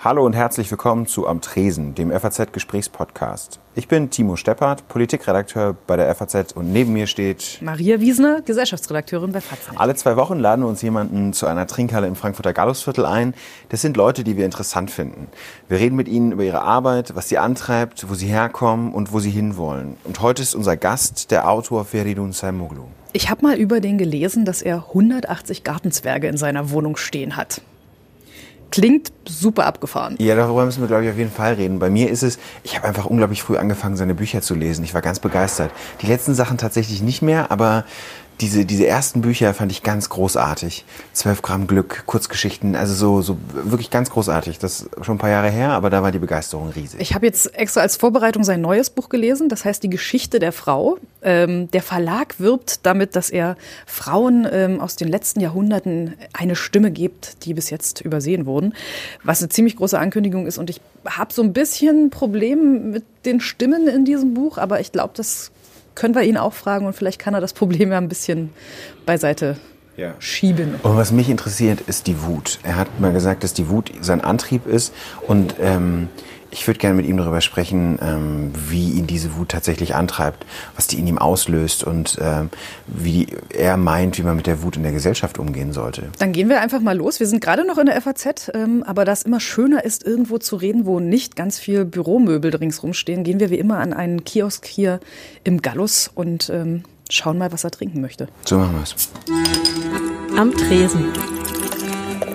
Hallo und herzlich willkommen zu Am Tresen, dem FAZ-Gesprächspodcast. Ich bin Timo Steppert, Politikredakteur bei der FAZ und neben mir steht Maria Wiesner, Gesellschaftsredakteurin bei FAZ. Alle zwei Wochen laden wir uns jemanden zu einer Trinkhalle im Frankfurter Gallusviertel ein. Das sind Leute, die wir interessant finden. Wir reden mit ihnen über ihre Arbeit, was sie antreibt, wo sie herkommen und wo sie hinwollen. Und heute ist unser Gast der Autor Feridun Saimoglu. Ich habe mal über den gelesen, dass er 180 Gartenzwerge in seiner Wohnung stehen hat. Klingt super abgefahren. Ja, darüber müssen wir, glaube ich, auf jeden Fall reden. Bei mir ist es, ich habe einfach unglaublich früh angefangen, seine Bücher zu lesen. Ich war ganz begeistert. Die letzten Sachen tatsächlich nicht mehr, aber diese, diese ersten Bücher fand ich ganz großartig. 12 Gramm Glück, Kurzgeschichten, also so, so wirklich ganz großartig. Das ist schon ein paar Jahre her, aber da war die Begeisterung riesig. Ich habe jetzt extra als Vorbereitung sein neues Buch gelesen, das heißt Die Geschichte der Frau. Ähm, der Verlag wirbt damit, dass er Frauen ähm, aus den letzten Jahrhunderten eine Stimme gibt, die bis jetzt übersehen wurden. Was eine ziemlich große Ankündigung ist. Und ich habe so ein bisschen Problem mit den Stimmen in diesem Buch, aber ich glaube, das können wir ihn auch fragen und vielleicht kann er das Problem ja ein bisschen beiseite ja. schieben. Und was mich interessiert, ist die Wut. Er hat mal gesagt, dass die Wut sein Antrieb ist und ähm, ich würde gerne mit ihm darüber sprechen, ähm, wie ihn diese Wut tatsächlich antreibt, was die in ihm auslöst und ähm, wie er meint, wie man mit der Wut in der Gesellschaft umgehen sollte. Dann gehen wir einfach mal los. Wir sind gerade noch in der FAZ, ähm, aber da es immer schöner ist, irgendwo zu reden, wo nicht ganz viel Büromöbel ringsrum stehen, gehen wir wie immer an einen Kiosk hier im Gallus und ähm, schauen mal, was er trinken möchte. So machen wir es. Am Tresen.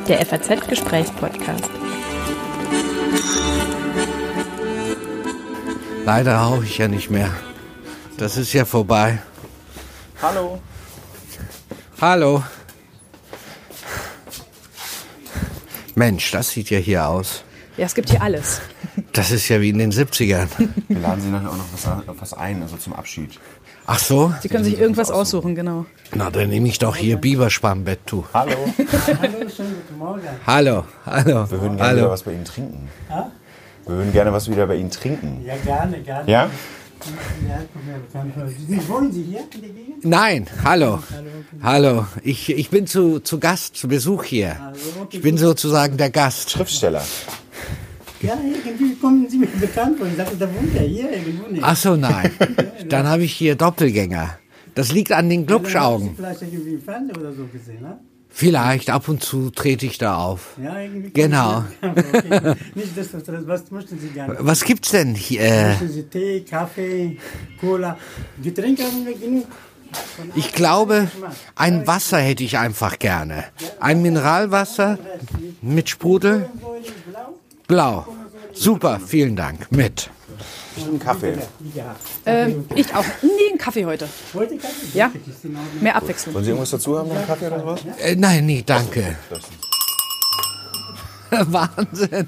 Der FAZ-Gesprächspodcast. Leider rauche ich ja nicht mehr. Das ist ja vorbei. Hallo. Hallo. Mensch, das sieht ja hier aus. Ja, es gibt hier alles. Das ist ja wie in den 70ern. Wir laden Sie nachher auch noch was, was ein, also zum Abschied. Ach so? Sie können sich irgendwas aussuchen, genau. Na, dann nehme ich doch hier Biberspannbetttuch. Hallo. Hallo, schönen guten Morgen. Hallo, hallo. Wir würden gerne hallo. wieder was bei Ihnen trinken. Ha? Wir würden gerne was wieder bei Ihnen trinken. Ja, gerne, gerne. Ja? Wohnen Sie hier in der Gegend? Nein, hallo. Hallo. Ich, ich bin zu, zu Gast, zu Besuch hier. Ich bin sozusagen der Gast. Schriftsteller. Ja, irgendwie kommen Sie mir bekannt vor. Ich dachte, da wohnt er hier irgendwo nicht. Ach so, nein. Dann habe ich hier Doppelgänger. Das liegt an den Glubschaugen. Vielleicht irgendwie im Fernsehen oder so gesehen, ne? Vielleicht, ab und zu trete ich da auf. Ja, irgendwie. Genau. Okay. Nicht das, was möchten Sie gerne? Was gibt's denn hier? Möchten Sie Tee, Kaffee, Cola? Getränke haben wir genug. ich glaube, ein Wasser hätte ich einfach gerne. Ein Mineralwasser mit Sprudel. Blau. Super, vielen Dank. Mit. Einen Kaffee. Ähm, ich auch. Nee, einen Kaffee heute. Heute Kaffee? Ja, mehr Abwechslung. Wollen Sie irgendwas dazu haben, einen Kaffee oder sowas? Äh, nein, nee, danke. Wahnsinn.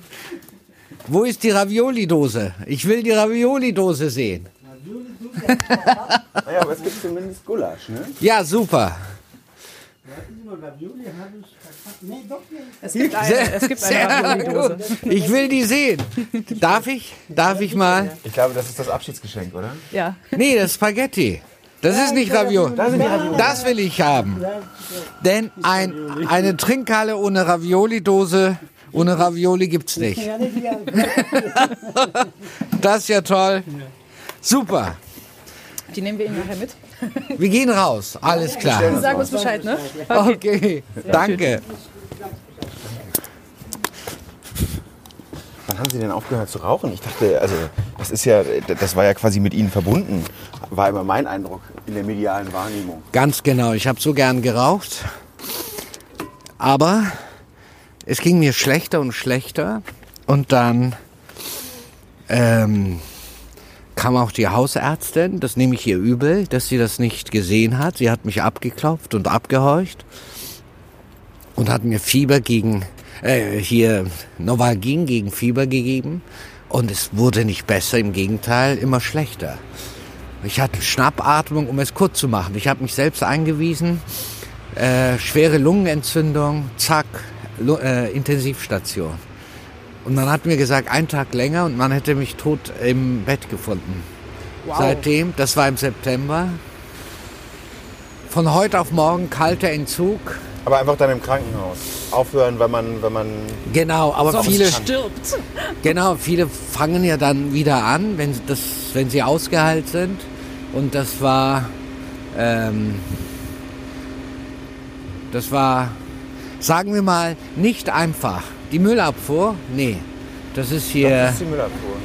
Wo ist die Ravioli-Dose? Ich will die Ravioli-Dose sehen. Naja, aber es gibt zumindest Gulasch, ne? Ja, super. Es gibt eine, es gibt eine Sehr Ravioli-Dose. gut. Ich will die sehen. Darf ich? Darf ich mal? Ich glaube, das ist das Abschiedsgeschenk, oder? Ja. Nee, das ist Spaghetti. Das ist nicht Ravioli. Das will ich haben. Denn ein, eine Trinkhalle ohne Ravioli-Dose, ohne Ravioli gibt's nicht. Ja, nicht Das ist ja toll. Super. Die nehmen wir Ihnen nachher mit. Wir gehen raus. Alles klar. Sagen uns Bescheid, ne? Okay. Danke. Wann haben Sie denn aufgehört zu rauchen? Ich dachte, also das ist ja, das war ja quasi mit Ihnen verbunden. War immer mein Eindruck in der medialen Wahrnehmung. Ganz genau. Ich habe so gern geraucht. Aber es ging mir schlechter und schlechter. Und dann ähm, kam auch die Hausärztin, das nehme ich ihr übel, dass sie das nicht gesehen hat. Sie hat mich abgeklopft und abgehorcht und hat mir Fieber gegen, äh, hier Novalgin gegen Fieber gegeben. Und es wurde nicht besser, im Gegenteil, immer schlechter. Ich hatte Schnappatmung, um es kurz zu machen. Ich habe mich selbst eingewiesen, äh, schwere Lungenentzündung, zack, Lu äh, Intensivstation. Und man hat mir gesagt, ein Tag länger und man hätte mich tot im Bett gefunden. Seitdem, das war im September, von heute auf morgen kalter Entzug, Aber einfach dann im Krankenhaus. Aufhören, wenn man, wenn man. Genau, aber Sonst viele, stirbt. genau, viele fangen ja dann wieder an, wenn, sie das, wenn sie ausgeheilt sind. Und das war, ähm, das war, sagen wir mal, nicht einfach. Die Müllabfuhr, nee, das ist hier. Das ist die Müllabfuhr.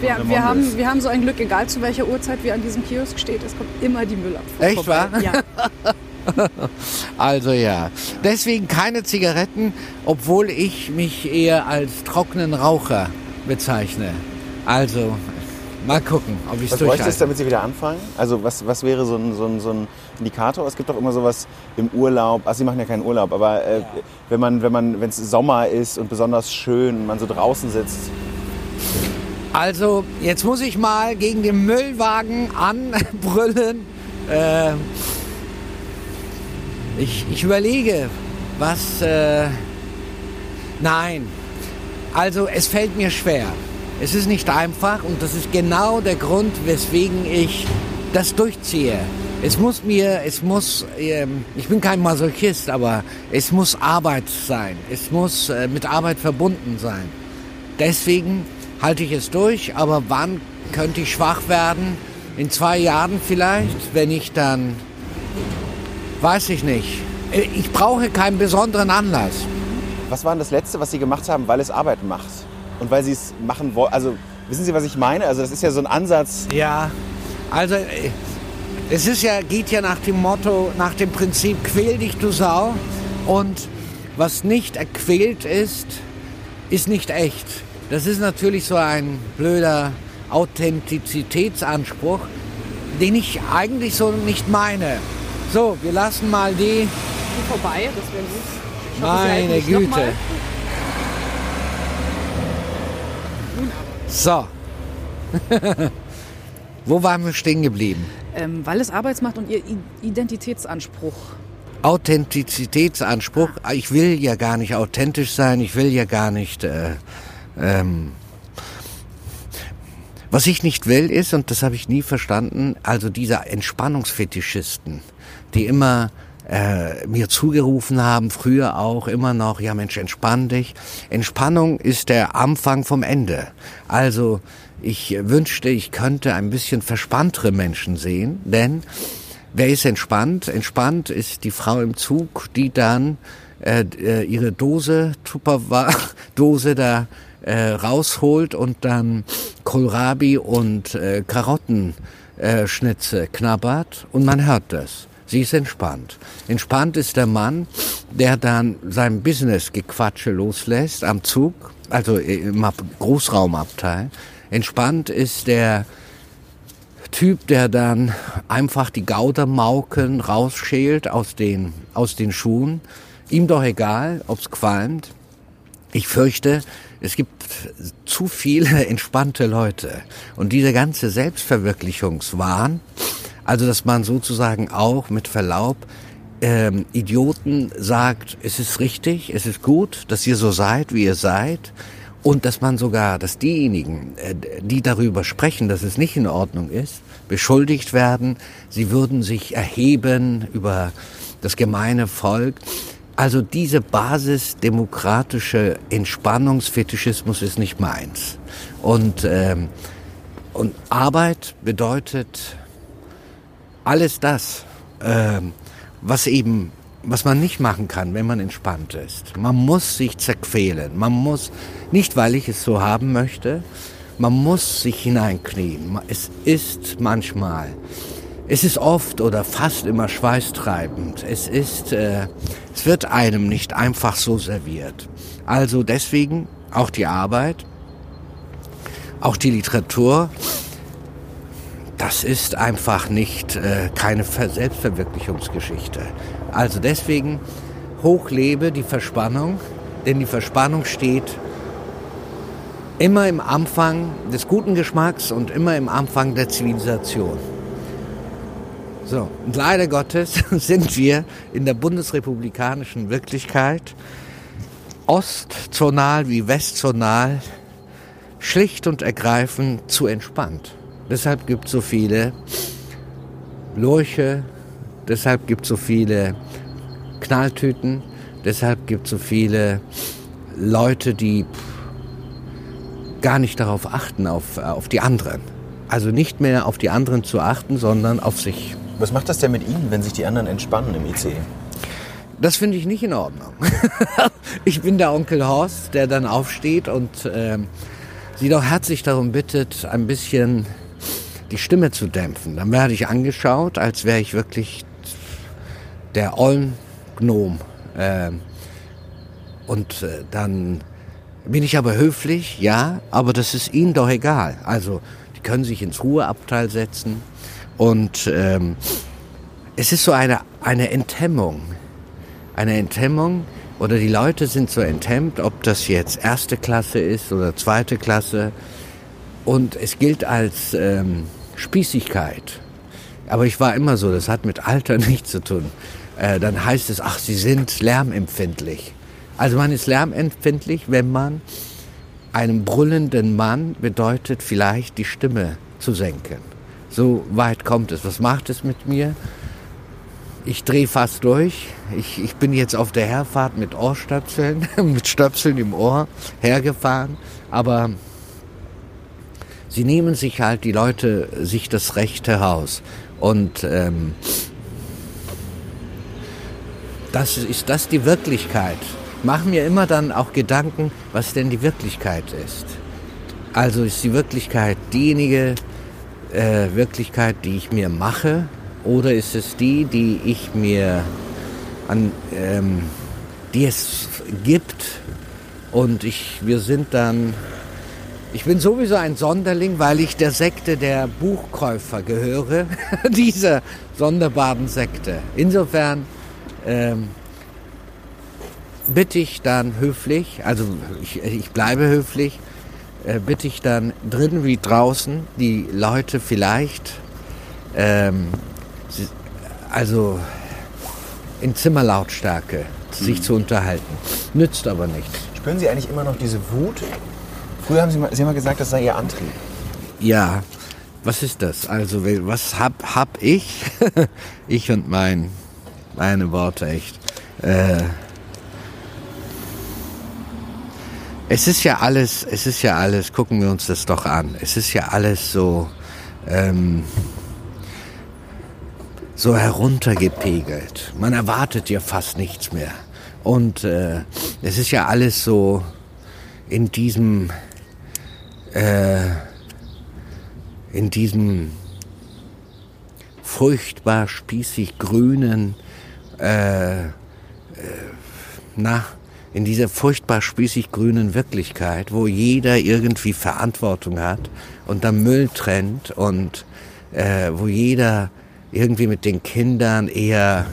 Wir, wir, haben, wir haben so ein Glück, egal zu welcher Uhrzeit wir an diesem Kiosk steht, es kommt immer die Müllabfuhr Echt, vorbei. wahr? Ja. Also ja, deswegen keine Zigaretten, obwohl ich mich eher als trockenen Raucher bezeichne. Also mal gucken, ob ich es Was bräuchte es, durchhalte. damit Sie wieder anfangen? Also was, was wäre so ein, so, ein, so ein Indikator? Es gibt doch immer sowas im Urlaub. Ach, Sie machen ja keinen Urlaub, aber äh, wenn man, wenn man, wenn es Sommer ist und besonders schön und man so draußen sitzt. Also jetzt muss ich mal gegen den Müllwagen anbrüllen. Äh, ich, ich überlege, was... Äh, nein, also es fällt mir schwer. Es ist nicht einfach und das ist genau der Grund, weswegen ich das durchziehe. Es muss mir, es muss, ähm, ich bin kein Masochist, aber es muss Arbeit sein. Es muss äh, mit Arbeit verbunden sein. Deswegen halte ich es durch, aber wann könnte ich schwach werden? In zwei Jahren vielleicht, wenn ich dann, weiß ich nicht. Äh, Ich brauche keinen besonderen Anlass. Was war denn das Letzte, was Sie gemacht haben, weil es Arbeit macht? Und weil Sie es machen wollen? Also wissen Sie, was ich meine? Also das ist ja so ein Ansatz. Ja, also äh, es ist ja, geht ja nach dem Motto, nach dem Prinzip, quäl dich du Sau. Und was nicht erquält ist, ist nicht echt. Das ist natürlich so ein blöder Authentizitätsanspruch, den ich eigentlich so nicht meine. So, wir lassen mal die, vorbei, das wäre gut. Meine Güte. So. Wo waren wir stehen geblieben? Ähm, weil es Arbeitsmacht und Ihr Identitätsanspruch. Authentizitätsanspruch. Ich will ja gar nicht authentisch sein. Ich will ja gar nicht. Äh, ähm, was ich nicht will ist, und das habe ich nie verstanden, also diese Entspannungsfetischisten, die immer äh, mir zugerufen haben, früher auch, immer noch, ja Mensch, entspann dich. Entspannung ist der Anfang vom Ende. Also ich wünschte, ich könnte ein bisschen verspanntere Menschen sehen, denn wer ist entspannt? Entspannt ist die Frau im Zug, die dann äh, äh, ihre Dose, Tupperware-Dose da äh, rausholt und dann Kohlrabi und äh, Karottenschnitze Schnitze knabbert und man hört das. Sie ist entspannt. Entspannt ist der Mann, der dann sein Business-Gequatsche loslässt am Zug, also im Ab- Großraumabteil. Entspannt ist der Typ, der dann einfach die Gaudermauken rausschält aus den, aus den Schuhen. Ihm doch egal, ob's qualmt. Ich fürchte, es gibt zu viele entspannte Leute. Und dieser ganze Selbstverwirklichungswahn, also dass man sozusagen auch mit Verlaub ähm, Idioten sagt, es ist richtig, es ist gut, dass ihr so seid, wie ihr seid. Und dass man sogar, dass diejenigen, äh, die darüber sprechen, dass es nicht in Ordnung ist, beschuldigt werden, sie würden sich erheben über das gemeine Volk. Also diese basisdemokratische Entspannungsfetischismus ist nicht meins. Und, ähm, und Arbeit bedeutet alles das, ähm, was eben, was man nicht machen kann, wenn man entspannt ist. Man muss sich zerquälen. Man muss, nicht weil ich es so haben möchte, man muss sich hineinknien. Es ist manchmal, es ist oft oder fast immer schweißtreibend. Es ist, äh, es wird einem nicht einfach so serviert. Also deswegen auch die Arbeit, auch die Literatur, das ist einfach nicht äh, keine Ver Selbstverwirklichungsgeschichte. Also deswegen hochlebe die Verspannung, denn die Verspannung steht immer im Anfang des guten Geschmacks und immer im Anfang der Zivilisation. So, und leider Gottes sind wir in der bundesrepublikanischen Wirklichkeit ostzonal wie westzonal schlicht und ergreifend zu entspannt. Deshalb gibt es so viele Lurche, deshalb gibt es so viele Knalltüten. Deshalb gibt es so viele Leute, die gar nicht darauf achten, auf, auf die anderen. Also nicht mehr auf die anderen zu achten, sondern auf sich. Was macht das denn mit Ihnen, wenn sich die anderen entspannen im ICE? Das finde ich nicht in Ordnung. ich bin der Onkel Horst, der dann aufsteht und ähm, sie doch herzlich darum bittet, ein bisschen die Stimme zu dämpfen. Dann werde ich angeschaut, als wäre ich wirklich der Ollen-Gnom. Ähm, und äh, dann bin ich aber höflich, ja, aber das ist ihnen doch egal. Also die können sich ins Ruheabteil setzen und ähm, es ist so eine, eine Enthemmung. Eine Enthemmung oder die Leute sind so enthemmt, ob das jetzt erste Klasse ist oder zweite Klasse. Und es gilt als ähm, Spießigkeit. Aber ich war immer so, das hat mit Alter nichts zu tun. Äh, dann heißt es, ach, Sie sind lärmempfindlich. Also man ist lärmempfindlich, wenn man einem brüllenden Mann bedeutet, vielleicht die Stimme zu senken. So weit kommt es. Was macht es mit mir? Ich drehe fast durch. Ich, ich bin jetzt auf der Herfahrt mit Ohrstöpseln, mit Stöpseln im Ohr hergefahren. Aber sie nehmen sich halt, die Leute, sich das Recht heraus. Und ähm, das ist das die Wirklichkeit. Mach mir immer dann auch Gedanken, was denn die Wirklichkeit ist. Also ist die Wirklichkeit diejenige äh, Wirklichkeit, die ich mir mache, oder ist es die, die ich mir an, ähm, die es gibt und ich, wir sind dann, ich bin sowieso ein Sonderling, weil ich der Sekte der Buchkäufer gehöre, dieser sonderbaren Sekte. Insofern ähm, bitte ich dann höflich, also ich, ich bleibe höflich, äh, bitte ich dann drin wie draußen die Leute vielleicht, ähm, sie, also in Zimmerlautstärke sich Mhm. zu unterhalten. Nützt aber nichts. Spüren Sie eigentlich immer noch diese Wut? Früher haben Sie mal, Sie haben mal gesagt, das sei Ihr Antrieb. Ja, was ist das? Also was hab, hab ich? ich und mein, meine Worte echt. Äh, es ist ja alles, es ist ja alles, gucken wir uns das doch an. Es ist ja alles so, ähm, so heruntergepegelt. Man erwartet ja fast nichts mehr. Und äh, es ist ja alles so in diesem, äh, in diesem furchtbar spießig grünen, äh, äh, na, in dieser furchtbar spießig grünen Wirklichkeit, wo jeder irgendwie Verantwortung hat und dann Müll trennt und äh, wo jeder irgendwie mit den Kindern eher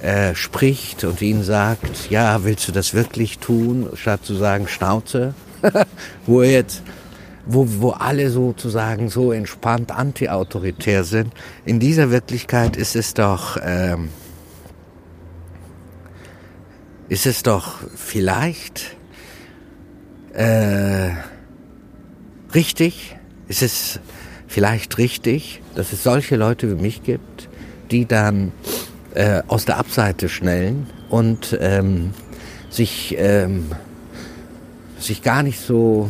äh, spricht und ihnen sagt, ja, willst du das wirklich tun, statt zu sagen Schnauze, wo jetzt wo, wo alle sozusagen so entspannt antiautoritär sind. In dieser Wirklichkeit ist es doch, ähm, ist es doch vielleicht äh, richtig, ist es vielleicht richtig, dass es solche Leute wie mich gibt, die dann äh, aus der Abseite schnellen und ähm, sich, ähm, sich gar nicht so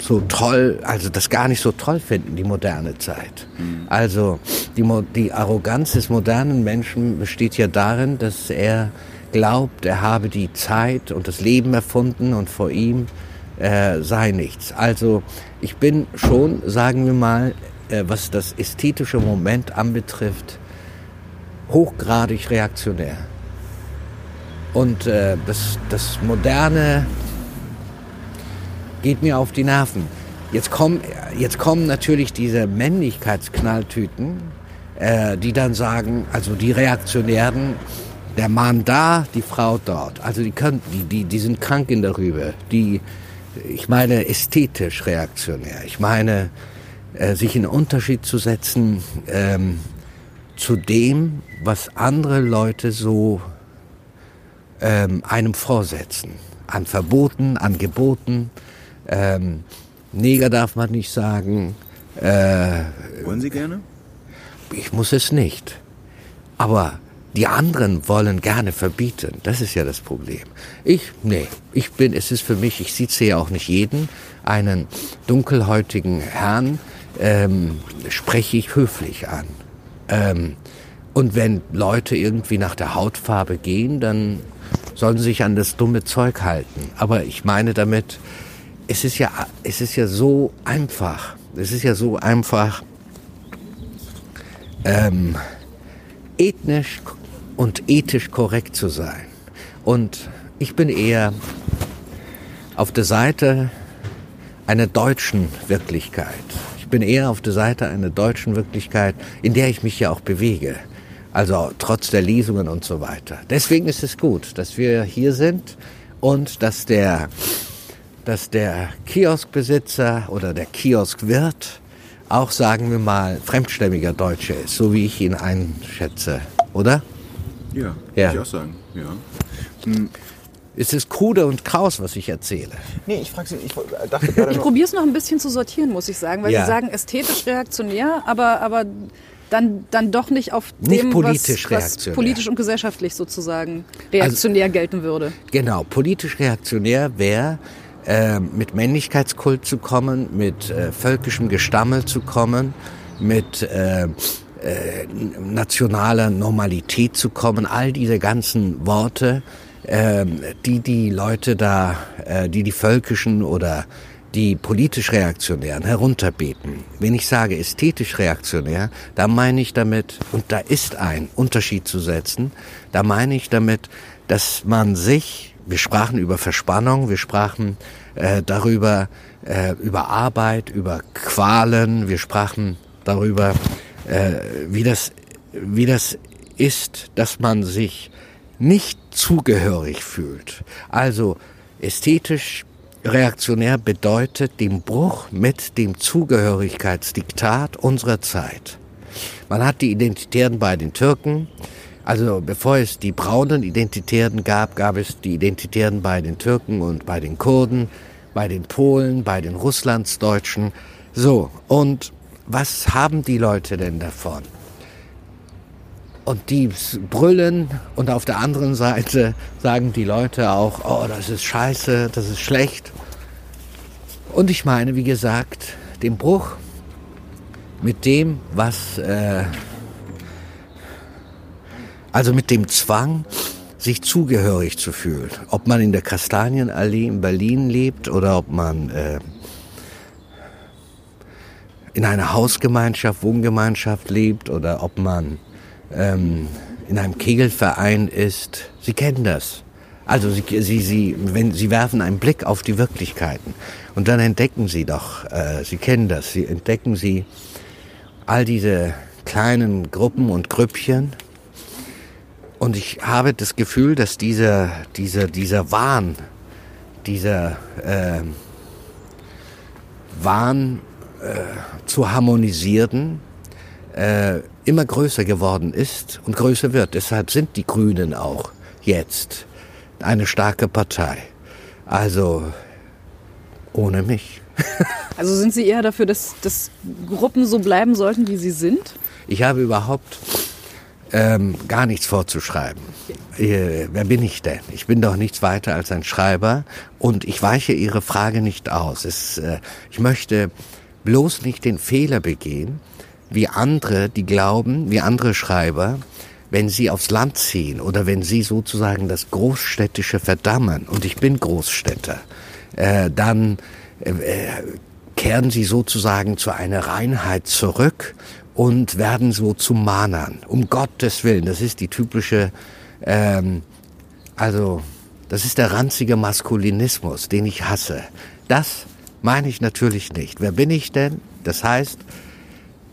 so toll, also das gar nicht so toll finden, die moderne Zeit. Also die, die Arroganz des modernen Menschen besteht ja darin, dass er glaubt, er habe die Zeit und das Leben erfunden und vor ihm äh, sei nichts. Also ich bin schon, sagen wir mal, äh, was das ästhetische Moment anbetrifft, hochgradig reaktionär. Und äh, das, das moderne geht mir auf die Nerven. Jetzt kommen, jetzt kommen natürlich diese Männlichkeitsknalltüten, äh, die dann sagen, also die Reaktionären, der Mann da, die Frau dort. Also die, können, die, die, die sind krank in der Rübe. Die, ich meine ästhetisch reaktionär. Ich meine, äh, sich in Unterschied zu setzen ähm, zu dem, was andere Leute so ähm, einem vorsetzen. An Verboten, an Geboten. Ähm, Neger darf man nicht sagen. Äh, Wollen Sie gerne? ich muss es nicht. Aber die anderen wollen gerne verbieten. Das ist ja das Problem. Ich, nee, ich bin, es ist für mich, ich sitze ja auch nicht jeden, einen dunkelhäutigen Herrn ähm, spreche ich höflich an. Ähm, und wenn Leute irgendwie nach der Hautfarbe gehen, dann sollen sie sich an das dumme Zeug halten. Aber ich meine damit, es ist ja, es ist ja so einfach. Es ist ja so einfach, ähm, ethnisch und ethisch korrekt zu sein. Und ich bin eher auf der Seite einer deutschen Wirklichkeit. Ich bin eher auf der Seite einer deutschen Wirklichkeit, in der ich mich ja auch bewege. Also trotz der Lesungen und so weiter. Deswegen ist es gut, dass wir hier sind und dass der, dass der Kioskbesitzer oder der Kioskwirt auch, sagen wir mal, fremdstämmiger Deutsche ist, so wie ich ihn einschätze, oder? Ja, Ja. würde ich auch sagen. Ja. Es ist krude und kraus, was ich erzähle. Nee, ich frage Sie, ich dachte gerade Ich probiere es noch ein bisschen zu sortieren, muss ich sagen, weil Ja. Sie sagen ästhetisch reaktionär, aber, aber dann, dann doch nicht auf Nicht dem, politisch was, was reaktionär. politisch und gesellschaftlich sozusagen reaktionär gelten würde. Genau, politisch reaktionär wäre, äh, mit Männlichkeitskult zu kommen, mit äh, völkischem Gestammel zu kommen, mit äh, äh, nationaler Normalität zu kommen, all diese ganzen Worte, ähm, die die Leute da, äh, die die völkischen oder die politisch Reaktionären herunterbeten. Wenn ich sage ästhetisch reaktionär, da meine ich damit, und da ist ein Unterschied zu setzen, da meine ich damit, dass man sich, wir sprachen über Verspannung, wir sprachen äh, darüber, äh, über Arbeit, über Qualen, wir sprachen darüber, äh, wie das, wie das ist, dass man sich nicht zugehörig fühlt. Also ästhetisch reaktionär bedeutet den Bruch mit dem Zugehörigkeitsdiktat unserer Zeit. Man hat die Identitären bei den Türken, also bevor es die braunen Identitären gab, gab es die Identitären bei den Türken und bei den Kurden, bei den Polen, bei den Russlandsdeutschen. So, und was haben die Leute denn davon? Und die brüllen und auf der anderen Seite sagen die Leute auch, oh, das ist scheiße, das ist schlecht. Und ich meine, wie gesagt, den Bruch mit dem, was, äh, also mit dem Zwang, sich zugehörig zu fühlen. Ob man in der Kastanienallee in Berlin lebt oder ob man äh, in einer Hausgemeinschaft, Wohngemeinschaft lebt oder ob man ähm, in einem Kegelverein ist. Sie kennen das. Also sie, sie, sie, wenn, sie werfen einen Blick auf die Wirklichkeiten und dann entdecken sie doch, äh, sie kennen das, sie entdecken sie all diese kleinen Gruppen und Grüppchen. Und ich habe das Gefühl, dass dieser, dieser, dieser Wahn, dieser äh, Wahn äh, zu harmonisieren, äh, immer größer geworden ist und größer wird. Deshalb sind die Grünen auch jetzt eine starke Partei. Also ohne mich. Also sind Sie eher dafür, dass, dass Gruppen so bleiben sollten, wie sie sind? Ich habe überhaupt ähm, gar nichts vorzuschreiben. Äh, wer bin ich denn? Ich bin doch nichts weiter als ein Schreiber und ich weiche Ihre Frage nicht aus. Es, äh, ich möchte bloß nicht den Fehler begehen, wie andere, die glauben, wie andere Schreiber, wenn sie aufs Land ziehen oder wenn sie sozusagen das Großstädtische verdammen, und ich bin Großstädter, äh, dann äh, äh, kehren sie sozusagen zu einer Reinheit zurück und werden so zu Mahnern. Um Gottes Willen, das ist die typische, ähm, also das ist der ranzige Maskulinismus, den ich hasse. Das meine ich natürlich nicht. Wer bin ich denn? Das heißt,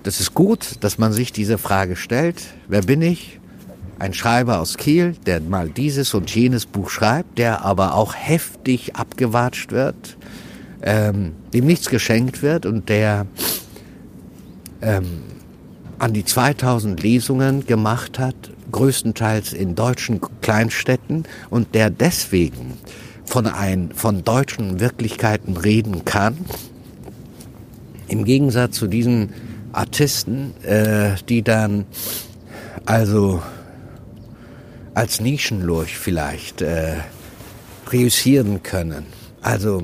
das ist gut, dass man sich diese Frage stellt. Wer bin ich? Ein Schreiber aus Kiel, der mal dieses und jenes Buch schreibt, der aber auch heftig abgewatscht wird, ähm, dem nichts geschenkt wird und der ähm, an die 2000 Lesungen gemacht hat, größtenteils in deutschen Kleinstädten und der deswegen von, ein, von deutschen Wirklichkeiten reden kann, im Gegensatz zu diesen Artisten, äh, die dann also als Nischenlurch vielleicht äh, reüssieren können. Also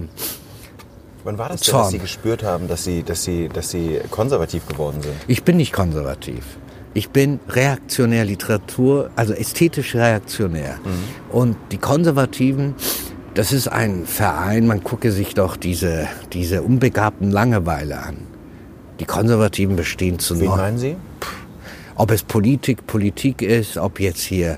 Wann war das denn, Zorn. dass Sie gespürt haben, dass Sie, dass Sie, dass Sie konservativ geworden sind? Ich bin nicht konservativ. Ich bin reaktionär Literatur, also ästhetisch reaktionär. Und die Konservativen, das ist ein Verein, man gucke sich doch diese, diese unbegabten Langeweile an. Die Konservativen bestehen zu Wen meinen Sie? Ob es Politik, Politik ist, ob jetzt hier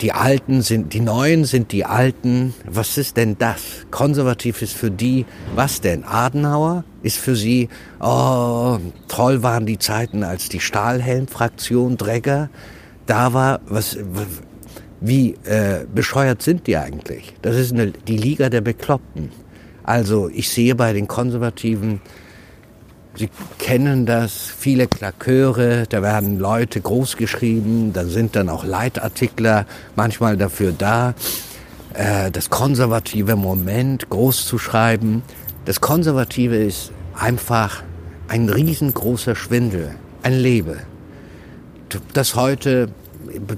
die Alten sind, die Neuen sind die Alten. Was ist denn das? Konservativ ist für die, was denn? Adenauer ist für sie, oh, toll waren die Zeiten, als die Stahlhelm-Fraktion Dregger da war. Was, wie äh, bescheuert sind die eigentlich? Das ist eine, die Liga der Bekloppten. Also ich sehe bei den Konservativen Sie kennen das, viele Klaköre, da werden Leute großgeschrieben, da sind dann auch Leitartikler manchmal dafür da, äh, das konservative Moment groß zu schreiben. Das Konservative ist einfach ein riesengroßer Schwindel, ein Lebe. Das heute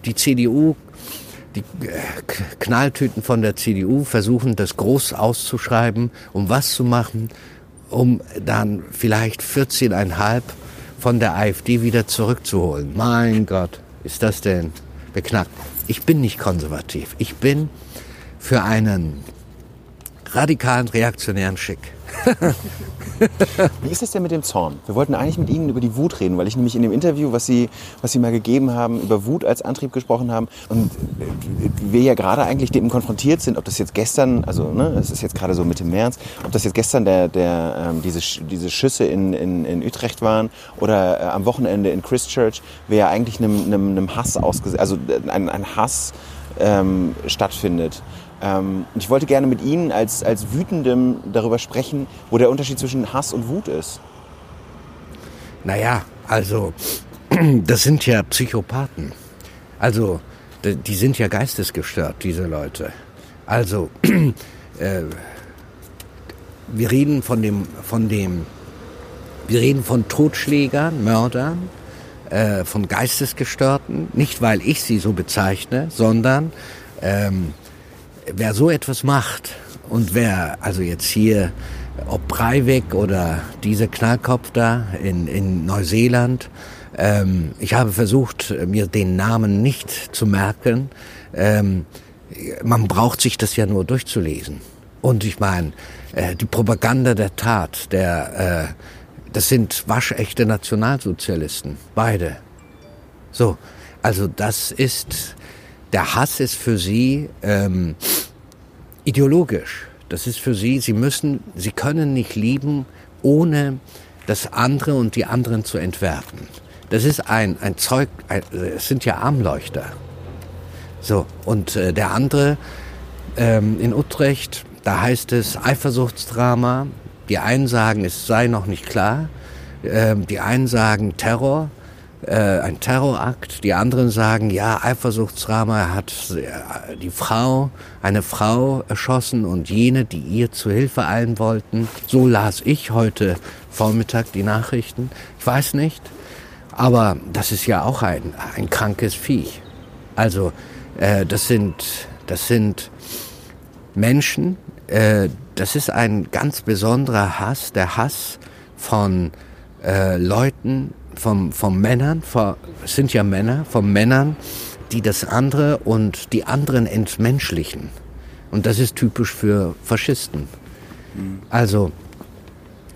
die CDU, die äh, Knalltüten von der CDU versuchen, das groß auszuschreiben, um was zu machen, um dann vielleicht 14,5 von der AfD wieder zurückzuholen. Mein Gott, ist das denn beknackt. Ich bin nicht konservativ. Ich bin für einen radikalen, reaktionären Schick. Wie ist es denn mit dem Zorn? Wir wollten eigentlich mit Ihnen über die Wut reden, weil ich nämlich in dem Interview, was Sie, was Sie mal gegeben haben, über Wut als Antrieb gesprochen haben und wir ja gerade eigentlich dem konfrontiert sind, ob das jetzt gestern, also ne, es ist jetzt gerade so Mitte März, ob das jetzt gestern der, der, ähm, diese, diese Schüsse in, in, in Utrecht waren oder äh, am Wochenende in Christchurch, wir ja eigentlich einem, einem, einem Hass ausgesetzt, also äh, ein, ein Hass ähm, stattfindet. Ähm, und ich wollte gerne mit Ihnen als, als Wütendem darüber sprechen, wo der Unterschied zwischen Hass und Wut ist. Naja, also, das sind ja Psychopathen. Also, die sind ja geistesgestört, diese Leute. Also, äh, wir reden von dem, von dem, wir reden von Totschlägern, Mördern, äh, von Geistesgestörten, nicht weil ich sie so bezeichne, sondern ähm, wer so etwas macht und wer, also jetzt hier, ob Breivik oder diese Knallkopf da in, in Neuseeland, ähm, ich habe versucht, mir den Namen nicht zu merken. Ähm, man braucht sich das ja nur durchzulesen. Und ich meine, äh, die Propaganda der Tat, der, äh, das sind waschechte Nationalsozialisten, beide. So, also das ist, der Hass ist für sie ähm, ideologisch. Das ist für sie, sie müssen, sie können nicht lieben, ohne das andere und die anderen zu entwerten. Das ist ein, ein Zeug, ein, es sind ja Armleuchter. So, und äh, der andere ähm, in Utrecht, da heißt es Eifersuchtsdrama. Die einen sagen, es sei noch nicht klar. Ähm, die einen sagen Terror, äh, ein Terrorakt. Die anderen sagen, ja, Eifersuchtsdrama, er hat äh, die Frau, eine Frau erschossen und jene, die ihr zu Hilfe eilen wollten. So las ich heute Vormittag die Nachrichten. Ich weiß nicht. Aber das ist ja auch ein, ein krankes Viech. Also äh, das sind, das sind Menschen, äh, das ist ein ganz besonderer Hass, der Hass von äh, Leuten, vom, von Männern, von, sind ja Männer, von Männern, die das andere und die anderen entmenschlichen. Und das ist typisch für Faschisten. Also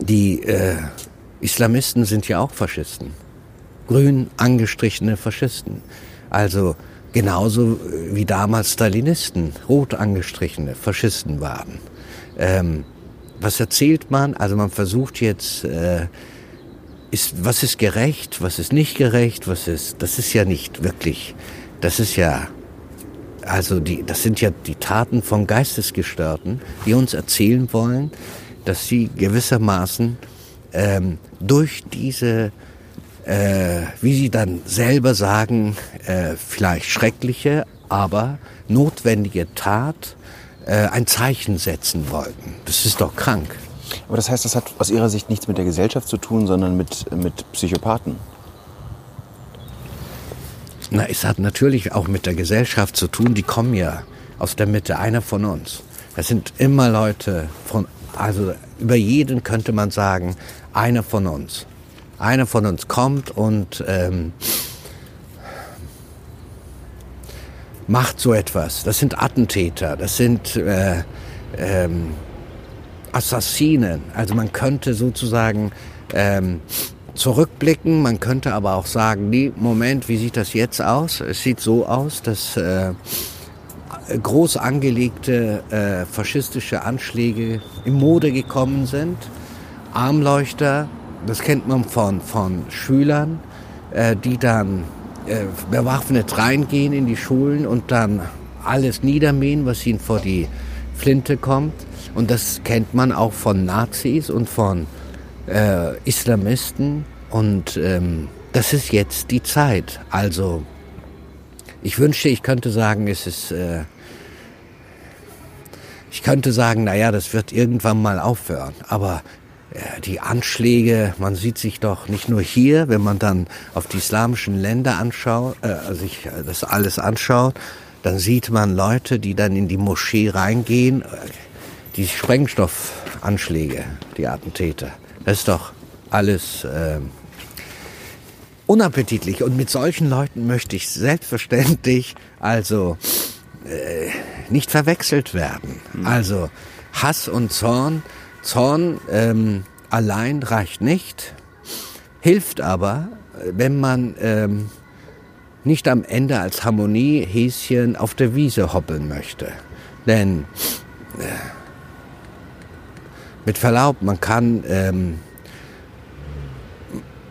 die äh, Islamisten sind ja auch Faschisten. Grün angestrichene Faschisten. Also genauso wie damals Stalinisten rot angestrichene Faschisten waren. Ähm, was erzählt man? Also man versucht jetzt, äh, ist, was ist gerecht, was ist nicht gerecht, was ist, das ist ja nicht wirklich, das ist ja, also die, das sind ja die Taten von Geistesgestörten, die uns erzählen wollen, dass sie gewissermaßen ähm, durch diese äh, wie Sie dann selber sagen, äh, vielleicht schreckliche, aber notwendige Tat äh, ein Zeichen setzen wollten. Das ist doch krank. Aber das heißt, das hat aus Ihrer Sicht nichts mit der Gesellschaft zu tun, sondern mit, mit Psychopathen. Na, es hat natürlich auch mit der Gesellschaft zu tun. Die kommen ja aus der Mitte, einer von uns. Das sind immer Leute von, also über jeden könnte man sagen, einer von uns. Einer von uns kommt und ähm, macht so etwas. Das sind Attentäter, das sind äh, ähm, Assassinen. Also man könnte sozusagen ähm, zurückblicken, man könnte aber auch sagen, nee, Moment, wie sieht das jetzt aus? Es sieht so aus, dass äh, groß angelegte äh, faschistische Anschläge in Mode gekommen sind. Armleuchter, das kennt man von, von Schülern, äh, die dann äh, bewaffnet reingehen in die Schulen und dann alles niedermähen, was ihnen vor die Flinte kommt. Und das kennt man auch von Nazis und von äh, Islamisten. Und ähm, das ist jetzt die Zeit. Also ich wünschte, ich könnte sagen, es ist... Äh, ich könnte sagen, naja, das wird irgendwann mal aufhören. Aber äh, die Anschläge, man sieht sich doch nicht nur hier, wenn man dann auf die islamischen Länder anschaut, äh, sich das alles anschaut, dann sieht man Leute, die dann in die Moschee reingehen, die Sprengstoffanschläge, die Attentäter. Das ist doch alles äh, unappetitlich. Und mit solchen Leuten möchte ich selbstverständlich also äh, nicht verwechselt werden. Also Hass und Zorn. Zorn ähm, allein reicht nicht, hilft aber, wenn man ähm, nicht am Ende als Harmoniehäschen auf der Wiese hoppeln möchte. Denn äh, mit Verlaub, man kann, ähm,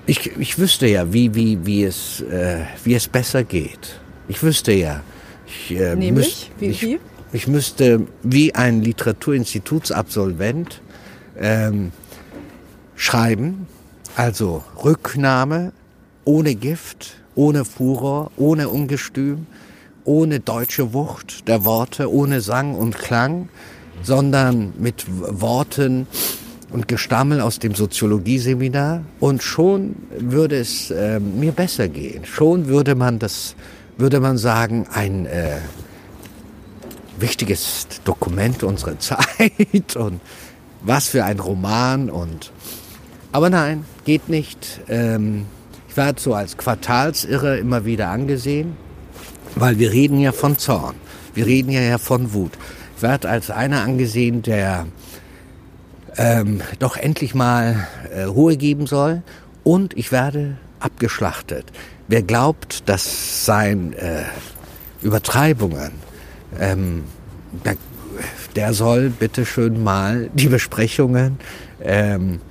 ich, ich wüsste ja, wie, wie, wie, es, äh, wie es besser geht. Ich wüsste ja. Ich, äh, Nämlich? Wie, ich, wie? ich müsste wie ein Literaturinstitutsabsolvent ähm, schreiben, also Rücknahme ohne Gift, ohne Furor, ohne Ungestüm, ohne deutsche Wucht der Worte, ohne Sang und Klang, sondern mit Worten und Gestammel aus dem Soziologieseminar und schon würde es äh, mir besser gehen. Schon würde man das, würde man sagen, ein äh, wichtiges Dokument unserer Zeit und was für ein Roman und aber nein, geht nicht. Ähm, ich werde so als Quartalsirre immer wieder angesehen, weil wir reden ja von Zorn, wir reden ja von Wut. Werde als einer angesehen, der ähm, doch endlich mal äh, Ruhe geben soll und ich werde abgeschlachtet. Wer glaubt, dass sein äh, Übertreibungen ähm, der, der soll bitte schön mal die Besprechungen ähm,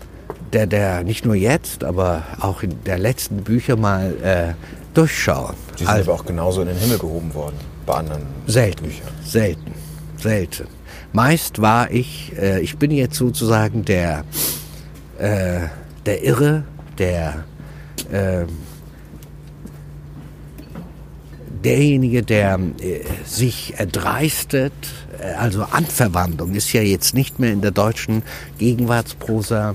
der, der nicht nur jetzt, aber auch in der letzten Bücher mal äh, durchschauen. Die sind aber auch genauso in den Himmel gehoben worden bei anderen Selten, Büchern. selten, selten. Meist war ich, äh, ich bin jetzt sozusagen der, äh, der Irre, der, äh, derjenige, der äh, sich erdreistet, äh, also Anverwandlung ist ja jetzt nicht mehr in der deutschen Gegenwartsprosa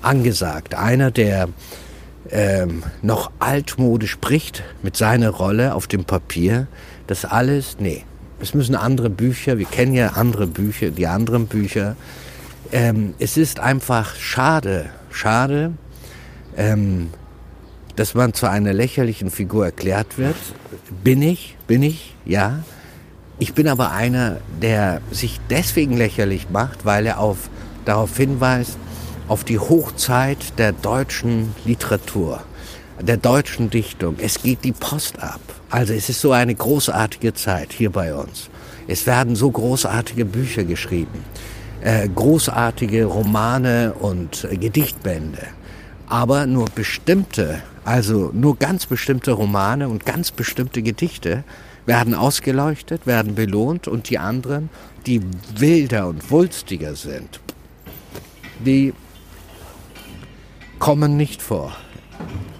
angesagt. Einer, der ähm, noch altmodisch spricht mit seiner Rolle auf dem Papier, das alles, nee, es müssen andere Bücher, wir kennen ja andere Bücher, die anderen Bücher. Ähm, es ist einfach schade, schade, ähm, dass man zu einer lächerlichen Figur erklärt wird. Bin ich, bin ich, ja. Ich bin aber einer, der sich deswegen lächerlich macht, weil er auf, darauf hinweist, auf die Hochzeit der deutschen Literatur, der deutschen Dichtung. Es geht die Post ab. Also es ist so eine großartige Zeit hier bei uns. Es werden so großartige Bücher geschrieben, äh, großartige Romane und äh, Gedichtbände. Aber nur bestimmte, also nur ganz bestimmte Romane und ganz bestimmte Gedichte werden ausgeleuchtet, werden belohnt und die anderen, die wilder und wulstiger sind, die kommen nicht vor.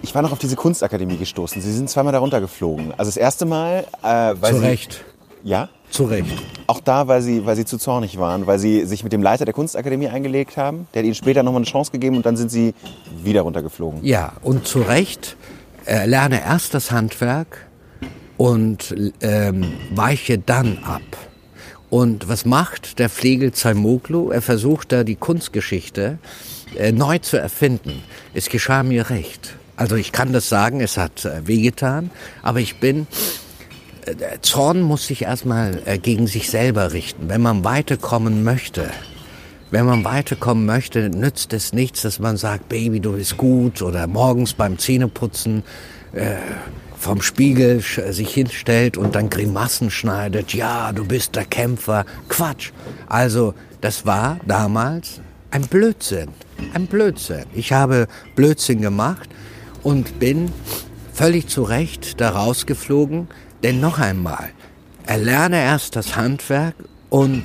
Ich war noch auf diese Kunstakademie gestoßen. Sie sind zweimal darunter geflogen. Also das erste Mal, äh, weil Zu Sie, Recht, Ja? zu Recht. Auch da, weil sie, weil sie zu zornig waren, weil sie sich mit dem Leiter der Kunstakademie eingelegt haben. Der hat ihnen später nochmal eine Chance gegeben und dann sind sie wieder runtergeflogen. Ja, und zu Recht, äh, lerne erst das Handwerk, und ähm, weiche dann ab. Und was macht der Flegel Zaimoglu? Er versucht da die Kunstgeschichte äh, neu zu erfinden. Es geschah mir recht. Also ich kann das sagen, es hat äh, wehgetan, aber ich bin äh, Zorn muss sich erstmal gegen sich selber richten. Wenn man weiterkommen möchte, wenn man weiterkommen möchte, nützt es nichts, dass man sagt, Baby, du bist gut oder morgens beim Zähneputzen äh, vom Spiegel sich hinstellt und dann Grimassen schneidet. Ja, du bist der Kämpfer. Quatsch. Also, das war damals ein Blödsinn. Ein Blödsinn. Ich habe Blödsinn gemacht und bin völlig zu Recht da rausgeflogen. Denn noch einmal, erlerne erst das Handwerk und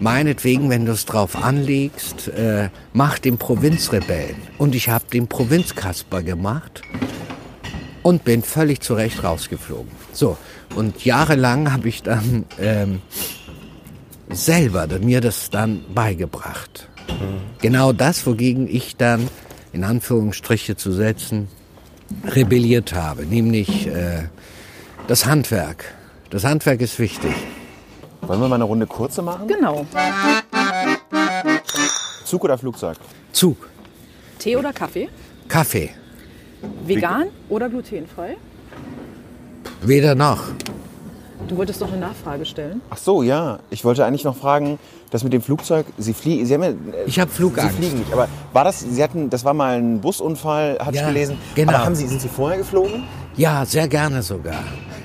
meinetwegen, wenn du es drauf anlegst, äh, mach den Provinzrebellen. Und ich habe den Provinzkasper gemacht und bin völlig zu Recht rausgeflogen. So, und jahrelang habe ich dann ähm, selber mir das dann beigebracht. Genau das, wogegen ich dann, in Anführungsstriche zu setzen, rebelliert habe, nämlich äh, das Handwerk. Das Handwerk ist wichtig. Wollen wir mal eine Runde kurze machen? Genau. Zug oder Flugzeug? Zug, Tee oder Kaffee? Kaffee, Vegan oder glutenfrei? weder noch. Du wolltest doch eine Nachfrage stellen. Ach so, ja. Ich wollte eigentlich noch fragen, das mit dem Flugzeug, Sie fliegen, Sie haben ja, äh, Ich hab Flugangst. Sie fliegen nicht, aber war das, Sie hatten, das war mal ein Busunfall, hatte Ja, ich gelesen. genau. Aber haben Sie, sind Sie vorher geflogen? Ja, sehr gerne sogar.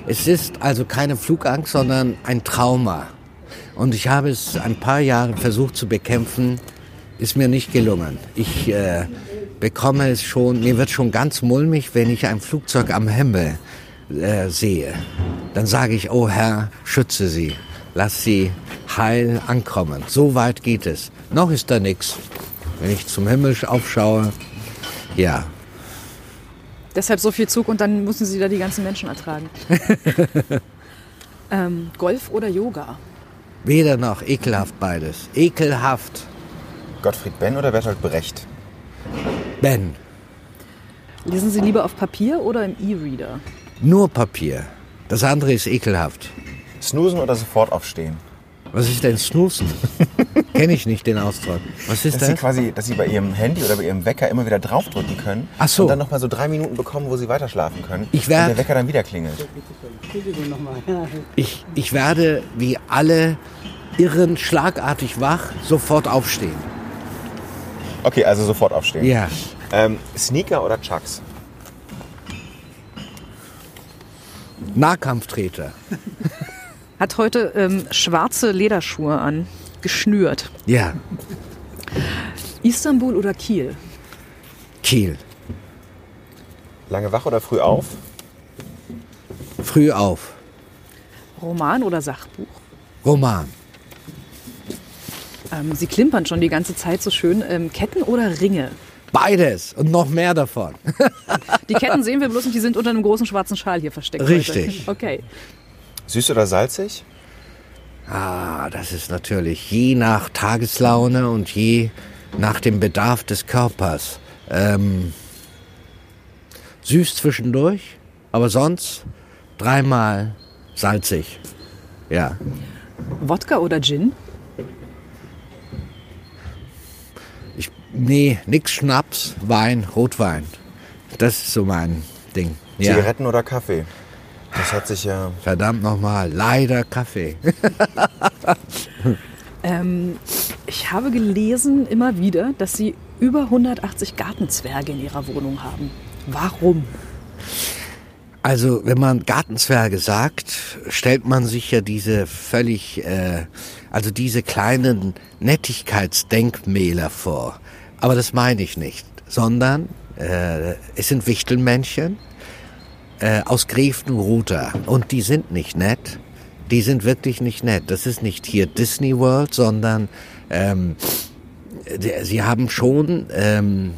Es ist also keine Flugangst, sondern ein Trauma. Und ich habe es ein paar Jahre versucht zu bekämpfen, ist mir nicht gelungen. Ich äh, bekomme es schon, mir wird schon ganz mulmig, wenn ich ein Flugzeug am Himmel äh, sehe. Dann sage ich, oh Herr, schütze sie, lass sie heil ankommen. So weit geht es. Noch ist da nichts. Wenn ich zum Himmel aufschaue, ja, Deshalb so viel Zug und dann müssen sie da die ganzen Menschen ertragen. ähm, Golf oder Yoga? weder noch, ekelhaft beides. Ekelhaft. Gottfried Benn oder Bertolt Brecht? Ben, Lesen Sie lieber auf Papier oder im E-Reader? Nur Papier. Das andere ist ekelhaft. Snoosen oder sofort aufstehen? Was ist denn Snoosen? Kenne ich nicht den Ausdruck. Was ist Dass Sie das? quasi, dass Sie bei Ihrem Handy oder bei Ihrem Wecker immer wieder draufdrücken können. Ach so. Und dann nochmal so drei Minuten bekommen, wo Sie weiter schlafen können. Ich werd- Und der Wecker dann wieder klingelt. Ich, ich werde wie alle Irren schlagartig wach, sofort aufstehen. Okay, also sofort aufstehen. Ja. Ähm, Sneaker oder Chucks? Nahkampftreter. Hat heute ähm, schwarze Lederschuhe an, geschnürt. Ja. Istanbul oder Kiel? Kiel. Lange wach oder früh auf? Früh auf. Roman oder Sachbuch? Roman. Ähm, Sie klimpern schon die ganze Zeit so schön. Ähm, Ketten oder Ringe? Beides und noch mehr davon. Die Ketten sehen wir bloß und die sind unter einem großen schwarzen Schal hier versteckt. Richtig. Heute. Okay. Süß oder salzig? Ah, das ist natürlich je nach Tageslaune und je nach dem Bedarf des Körpers. Ähm, süß zwischendurch, aber sonst dreimal salzig. Ja. Wodka oder Gin? Nee, nix Schnaps, Wein, Rotwein. Das ist so mein Ding. Ja. Zigaretten oder Kaffee? Das hat sich ja. Verdammt nochmal, leider Kaffee. Ähm, ich habe gelesen immer wieder, dass Sie über 180 Gartenzwerge in Ihrer Wohnung haben. Warum? Also, wenn man Gartenzwerge sagt, stellt man sich ja diese völlig, äh, also diese kleinen Nettigkeitsdenkmäler vor. Aber das meine ich nicht, sondern äh, es sind Wichtelmännchen äh, aus Grevenruther und die sind nicht nett. Die sind wirklich nicht nett. Das ist nicht hier Disney World, sondern ähm, sie haben schon ähm,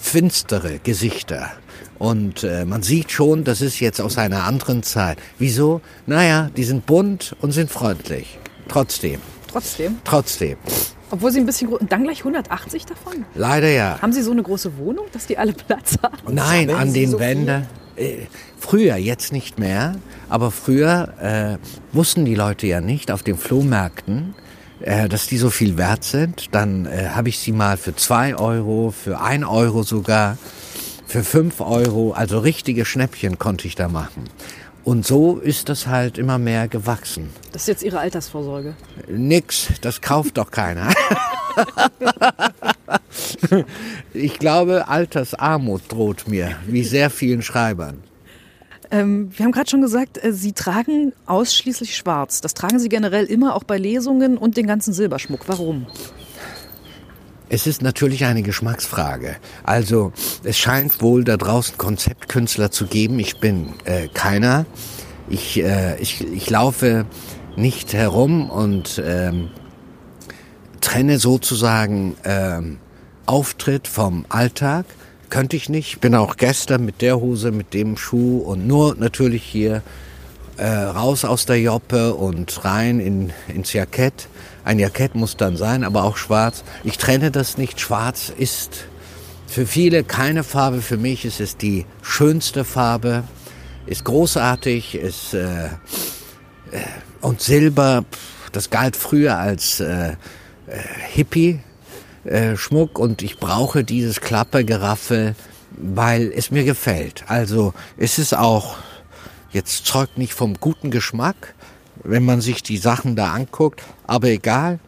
finstere Gesichter. Und äh, man sieht schon, das ist jetzt aus einer anderen Zeit. Wieso? Naja, die sind bunt und sind freundlich. Trotzdem, Trotzdem. trotzdem. Obwohl Sie ein bisschen groß. Und dann gleich 180 davon? Leider ja. Haben Sie so eine große Wohnung, dass die alle Platz haben? Nein, Wenn an den so Wänden. äh, früher, jetzt nicht mehr, aber früher äh, wussten die Leute ja nicht auf den Flohmärkten, äh, dass die so viel wert sind. Dann äh, habe ich sie mal für zwei Euro, für ein Euro sogar, für fünf Euro, also richtige Schnäppchen konnte ich da machen. Und so ist das halt immer mehr gewachsen. Das ist jetzt Ihre Altersvorsorge. Nix, das kauft doch keiner. ich glaube, Altersarmut droht mir, wie sehr vielen Schreibern. Ähm, wir haben gerade schon gesagt, äh, Sie tragen ausschließlich schwarz. Das tragen Sie generell immer, auch bei Lesungen und den ganzen Silberschmuck. Warum? Es ist natürlich eine Geschmacksfrage. Also es scheint wohl da draußen Konzeptkünstler zu geben. Ich bin äh, keiner. Ich, äh, ich, ich laufe nicht herum und ähm, trenne sozusagen ähm, Auftritt vom Alltag. Könnte ich nicht. Ich bin auch gestern mit der Hose, mit dem Schuh und nur natürlich hier äh, raus aus der Joppe und rein in, ins Jackett. Ein Jackett muss dann sein, aber auch schwarz. Ich trenne das nicht. Schwarz ist für viele keine Farbe. Für mich ist es die schönste Farbe. Ist großartig, ist äh, äh, und Silber. Das galt früher als äh, äh, Hippie äh, Schmuck und ich brauche dieses Klappergeraffe, weil es mir gefällt. Also es ist auch, jetzt zeugt nicht vom guten Geschmack, wenn man sich die Sachen da anguckt, aber egal.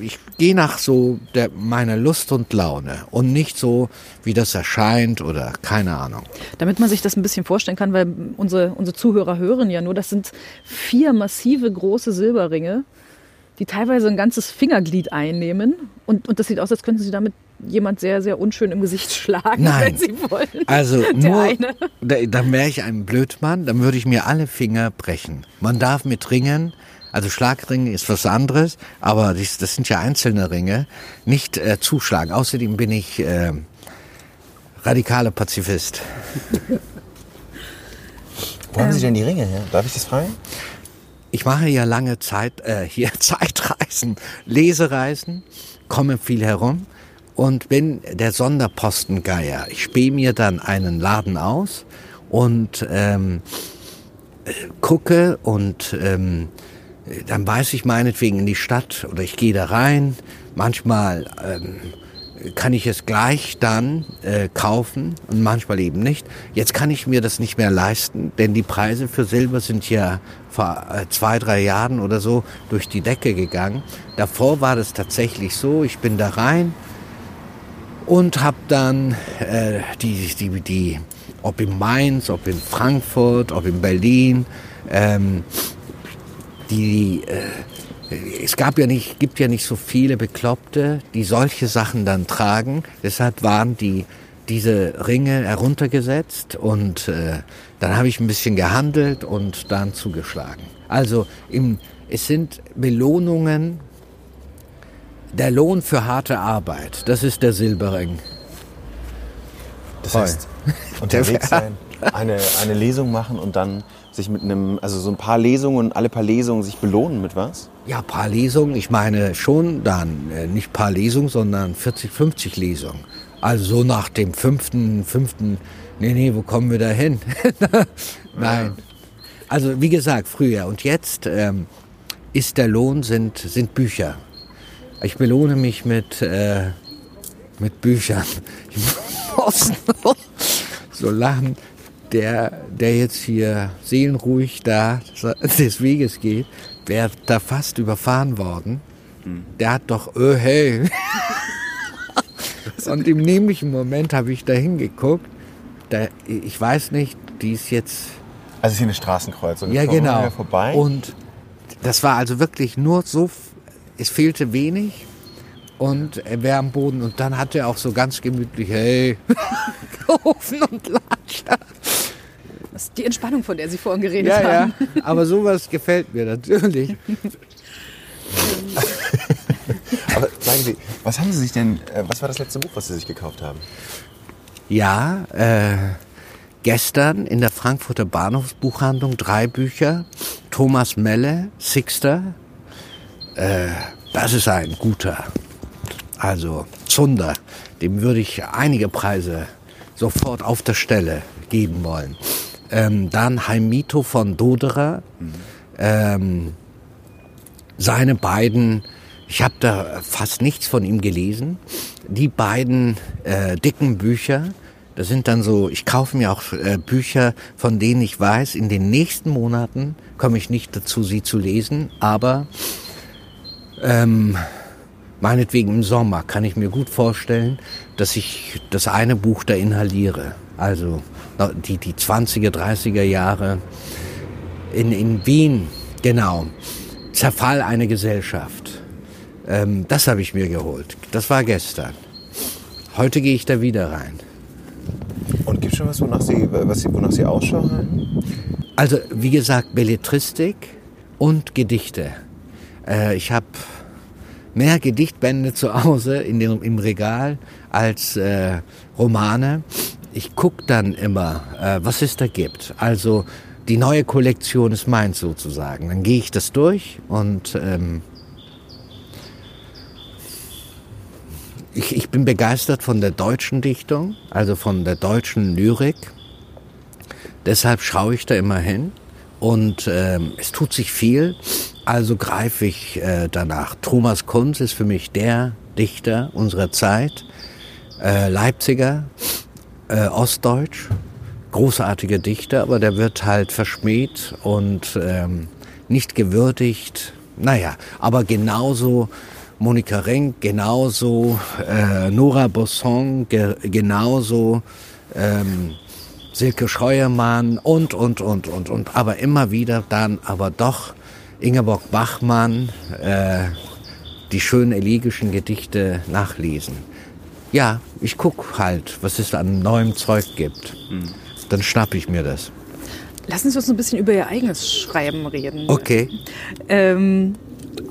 Ich gehe nach so der, meiner Lust und Laune und nicht so, wie das erscheint oder keine Ahnung. Damit man sich das ein bisschen vorstellen kann, weil unsere, unsere Zuhörer hören ja nur, das sind vier massive große Silberringe die teilweise ein ganzes Fingerglied einnehmen. Und, und das sieht aus, als könnten sie damit jemand sehr, sehr unschön im Gesicht schlagen, Nein. wenn sie wollen. Also Der nur, eine. da, dann wäre ich ein Blödmann, dann würde ich mir alle Finger brechen. Man darf mit Ringen, also Schlagringe ist was anderes, aber das, das sind ja einzelne Ringe, nicht äh, zuschlagen. Außerdem bin ich äh, radikaler Pazifist. Wo haben Sie denn die Ringe her? Darf ich das fragen? Ich mache ja lange Zeit, äh, hier Zeitreisen, Lesereisen, komme viel herum und bin der Sonderpostengeier. Ich spähe mir dann einen Laden aus und ähm, äh, gucke und ähm, dann weiß ich meinetwegen in die Stadt oder ich gehe da rein. Manchmal ähm, kann ich es gleich dann äh, kaufen und manchmal eben nicht. Jetzt kann ich mir das nicht mehr leisten, denn die Preise für Silber sind ja vor äh, zwei, drei Jahren oder so durch die Decke gegangen. Davor war das tatsächlich so, ich bin da rein und habe dann äh, die, die, die, ob in Mainz, ob in Frankfurt, ob in Berlin, ähm, die äh, es gab ja nicht, gibt ja nicht so viele Bekloppte, die solche Sachen dann tragen. Deshalb waren die diese Ringe heruntergesetzt und äh, dann habe ich ein bisschen gehandelt und dann zugeschlagen. Also im, es sind Belohnungen, der Lohn für harte Arbeit, das ist der Silberring. Das heißt, unterwegs sein, eine, eine Lesung machen und dann sich mit einem, also so ein paar Lesungen und alle paar Lesungen sich belohnen mit was? Ja, paar Lesungen, ich meine schon dann, äh, nicht paar Lesungen, sondern 40, 50 Lesungen. Also so nach dem fünften, fünften, nee, nee, wo kommen wir da hin? Nein. Also wie gesagt, früher. Und jetzt ähm, ist der Lohn, sind, sind Bücher. Ich belohne mich mit, äh, mit Büchern. Ich muss nur so lachen. Der, der jetzt hier seelenruhig da des Weges geht, wäre da fast überfahren worden. Der hat doch, öh, hey. Und im nämlichen Moment habe ich da hingeguckt. Da, ich weiß nicht, die ist jetzt Also es ist hier eine Straßenkreuzung. ja, genau. Vorbei. Und das war also wirklich nur so, es fehlte wenig und er wäre am Boden und dann hat er auch so ganz gemütlich, hey, gerufen und latscht. Das ist die Entspannung, von der Sie vorhin geredet Ja, ja, haben. aber sowas gefällt mir natürlich. Aber sagen Sie, was haben Sie sich denn, äh, was war das letzte Buch, was Sie sich gekauft haben? Ja, äh, gestern in der Frankfurter Bahnhofsbuchhandlung drei Bücher. Thomas Melle, Sixter. Äh, das ist ein guter. Also Zunder. Dem würde ich einige Preise sofort auf der Stelle mitgeben wollen. Ähm, dann Heimito von Doderer. Ähm, seine beiden, ich habe da fast nichts von ihm gelesen, die beiden äh, dicken Bücher, das sind dann so, ich kaufe mir auch äh, Bücher, von denen ich weiß, in den nächsten Monaten komme ich nicht dazu, sie zu lesen, aber ähm, meinetwegen im Sommer kann ich mir gut vorstellen, dass ich das eine Buch da inhaliere. Also die, die 20er, 30er Jahre in, in Wien, genau. Zerfall einer Gesellschaft. Ähm, das habe ich mir geholt. Das war gestern. Heute gehe ich da wieder rein. Und gibt es schon was, wonach Sie, was Sie, wonach Sie Ausschau halten? Also, wie gesagt, Belletristik und Gedichte. Äh, ich habe mehr Gedichtbände zu Hause in dem, im Regal als äh, Romane. Ich gucke dann immer, äh, was es da gibt. Also die neue Kollektion ist meins sozusagen. Dann gehe ich das durch und ähm, ich, ich bin begeistert von der deutschen Dichtung, also von der deutschen Lyrik. Deshalb schaue ich da immer hin und ähm, es tut sich viel. Also greife ich äh, danach. Thomas Kunz ist für mich der Dichter unserer Zeit, äh, Leipziger, äh, Ostdeutsch, großartiger Dichter, aber der wird halt verschmäht und ähm, nicht gewürdigt. Naja, aber genauso Monika Renk, genauso äh, Nora Bosson, ge genauso ähm, Silke Scheuermann und, und, und, und, und. Aber immer wieder dann aber doch Ingeborg Bachmann, äh, die schönen elegischen Gedichte nachlesen. Ja, ich guck halt, was es an neuem Zeug gibt. Mhm. Dann schnapp ich mir das. Lassen Sie uns ein bisschen über Ihr eigenes Schreiben reden. Okay. Ähm,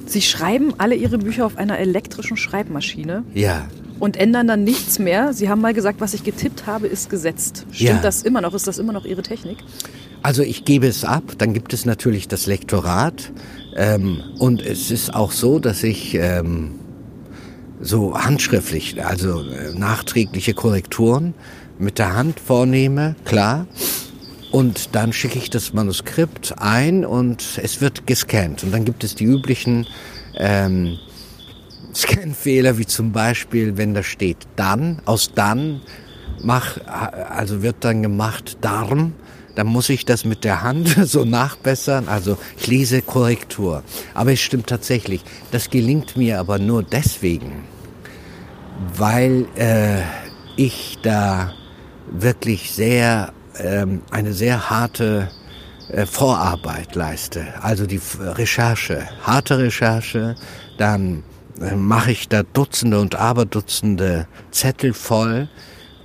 Sie schreiben alle Ihre Bücher auf einer elektrischen Schreibmaschine. Ja. Und ändern dann nichts mehr. Sie haben mal gesagt, was ich getippt habe, ist gesetzt. Stimmt Ja. das immer noch? Ist das immer noch Ihre Technik? Also ich gebe es ab, dann gibt es natürlich das Lektorat. Ähm, und es ist auch so, dass ich ähm, so handschriftlich, also äh, nachträgliche Korrekturen mit der Hand vornehme, klar. Und dann schicke ich das Manuskript ein und es wird gescannt. Und dann gibt es die üblichen ähm, Scanfehler, wie zum Beispiel, wenn da steht dann, aus dann, mach, also wird dann gemacht Darm, dann muss ich das mit der Hand so nachbessern. Also ich lese Korrektur. Aber es stimmt tatsächlich. Das gelingt mir aber nur deswegen, weil äh, ich da wirklich sehr ähm, eine sehr harte äh, Vorarbeit leiste. Also die F- Recherche, harte Recherche, dann äh, mache ich da Dutzende und Aberdutzende Zettel voll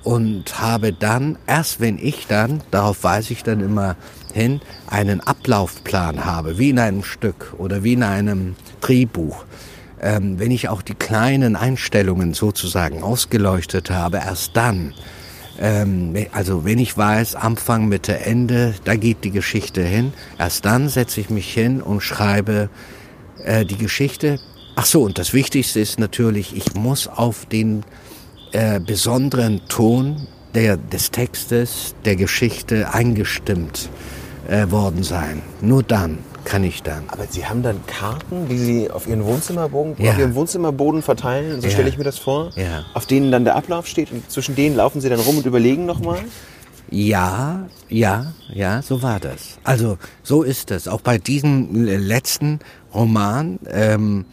und habe dann, erst wenn ich dann, darauf weise ich dann immer hin, einen Ablaufplan habe, wie in einem Stück oder wie in einem Drehbuch. Ähm, wenn ich auch die kleinen Einstellungen sozusagen ausgeleuchtet habe, erst dann ähm, also wenn ich weiß, Anfang, Mitte, Ende, da geht die Geschichte hin, erst dann setze ich mich hin und schreibe äh, die Geschichte. Ach so, und das Wichtigste ist natürlich, ich muss auf den äh, besonderen Ton der, des Textes, der Geschichte eingestimmt äh, worden sein. Nur dann kann ich dann. Aber Sie haben dann Karten, die Sie auf Ihren Wohnzimmerboden, Ja. auf Ihrem Wohnzimmerboden verteilen, so Ja. stelle ich mir das vor, Ja. auf denen dann der Ablauf steht und zwischen denen laufen Sie dann rum und überlegen nochmal? Ja, ja, ja, so war das. Also so ist es. Auch bei diesem letzten Roman ähm,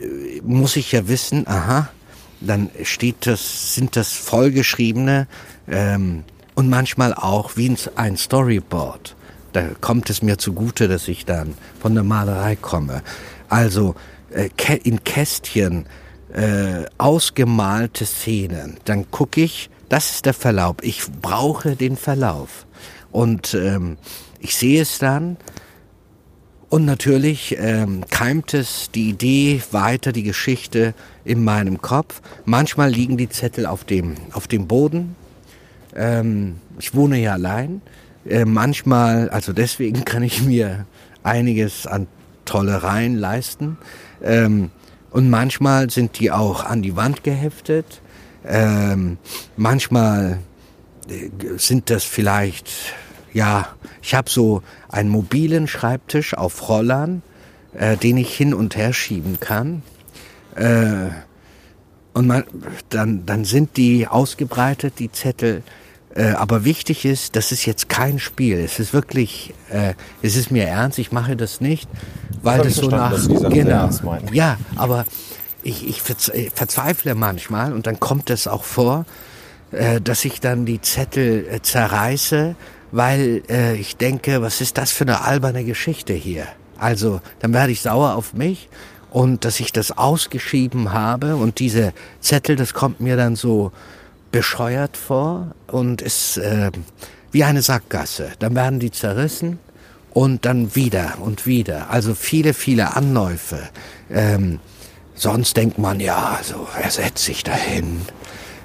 äh, muss ich ja wissen, aha, dann steht das, sind das vollgeschriebene ähm, und manchmal auch wie ein Storyboard. Da kommt es mir zugute, dass ich dann von der Malerei komme. Also äh, in Kästchen äh, ausgemalte Szenen. Dann gucke ich, das ist der Verlauf. Ich brauche den Verlauf. Und ähm, ich sehe es dann. Und natürlich ähm, keimt es die Idee weiter, die Geschichte in meinem Kopf. Manchmal liegen die Zettel auf dem, auf dem Boden. Ähm, ich wohne ja allein. Äh, manchmal, also deswegen kann ich mir einiges an Tollereien leisten. Ähm, und manchmal sind die auch an die Wand geheftet. Ähm, manchmal äh, sind das vielleicht, ja, ich habe so einen mobilen Schreibtisch auf Rollern, äh, den ich hin und her schieben kann. Äh, und man, dann, dann sind die ausgebreitet, die Zettel. Äh, aber wichtig ist, das ist jetzt kein Spiel. Es ist wirklich, äh, es ist mir ernst. Ich mache das nicht, weil das ich so nach genau. Ja, aber ich, ich äh, verzweifle manchmal und dann kommt es auch vor, äh, dass ich dann die Zettel äh, zerreiße, weil äh, ich denke, was ist das für eine alberne Geschichte hier? Also, dann werde ich sauer auf mich und dass ich das ausgeschrieben habe und diese Zettel, das kommt mir dann so bescheuert vor und ist äh, wie eine Sackgasse. Dann werden die zerrissen und dann wieder und wieder. Also viele, viele Anläufe. Ähm, sonst denkt man, ja, also er setzt sich dahin,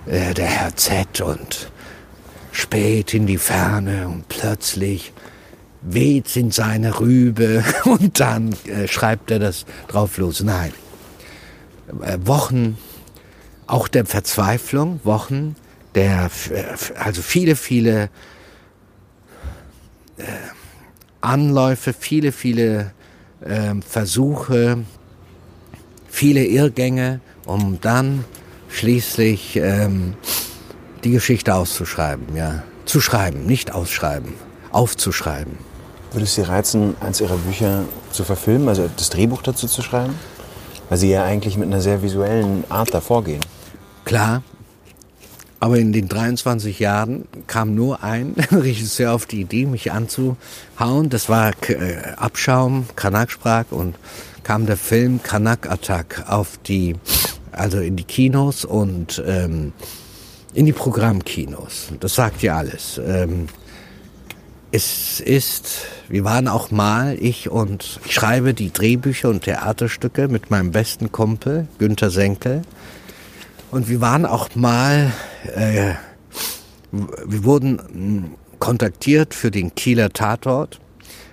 äh, der Herr Z und spät in die Ferne und plötzlich weht's in seine Rübe und dann äh, schreibt er das drauf los. Nein. Äh, Wochen auch der Verzweiflung, Wochen der, also viele, viele äh, Anläufe, viele, viele ähm, Versuche, viele Irrgänge, um dann schließlich ähm, die Geschichte auszuschreiben, ja. Zu schreiben, nicht ausschreiben, aufzuschreiben. Würde es Sie reizen, eins Ihrer Bücher zu verfilmen, also das Drehbuch dazu zu schreiben? Weil Sie ja eigentlich mit einer sehr visuellen Art davor gehen. Klar, aber in den 23 Jahren kam nur ein Regisseur auf die Idee, mich anzuhauen. Das war äh, Abschaum, Kanak sprach und kam der Film Kanak Attack auf die, also in die Kinos und ähm, in die Programmkinos. Das sagt ja alles. Ähm, es ist, wir waren auch mal, ich und ich schreibe die Drehbücher und Theaterstücke mit meinem besten Kumpel Günter Senkel. Und wir waren auch mal, äh, wir wurden mh, kontaktiert für den Kieler Tatort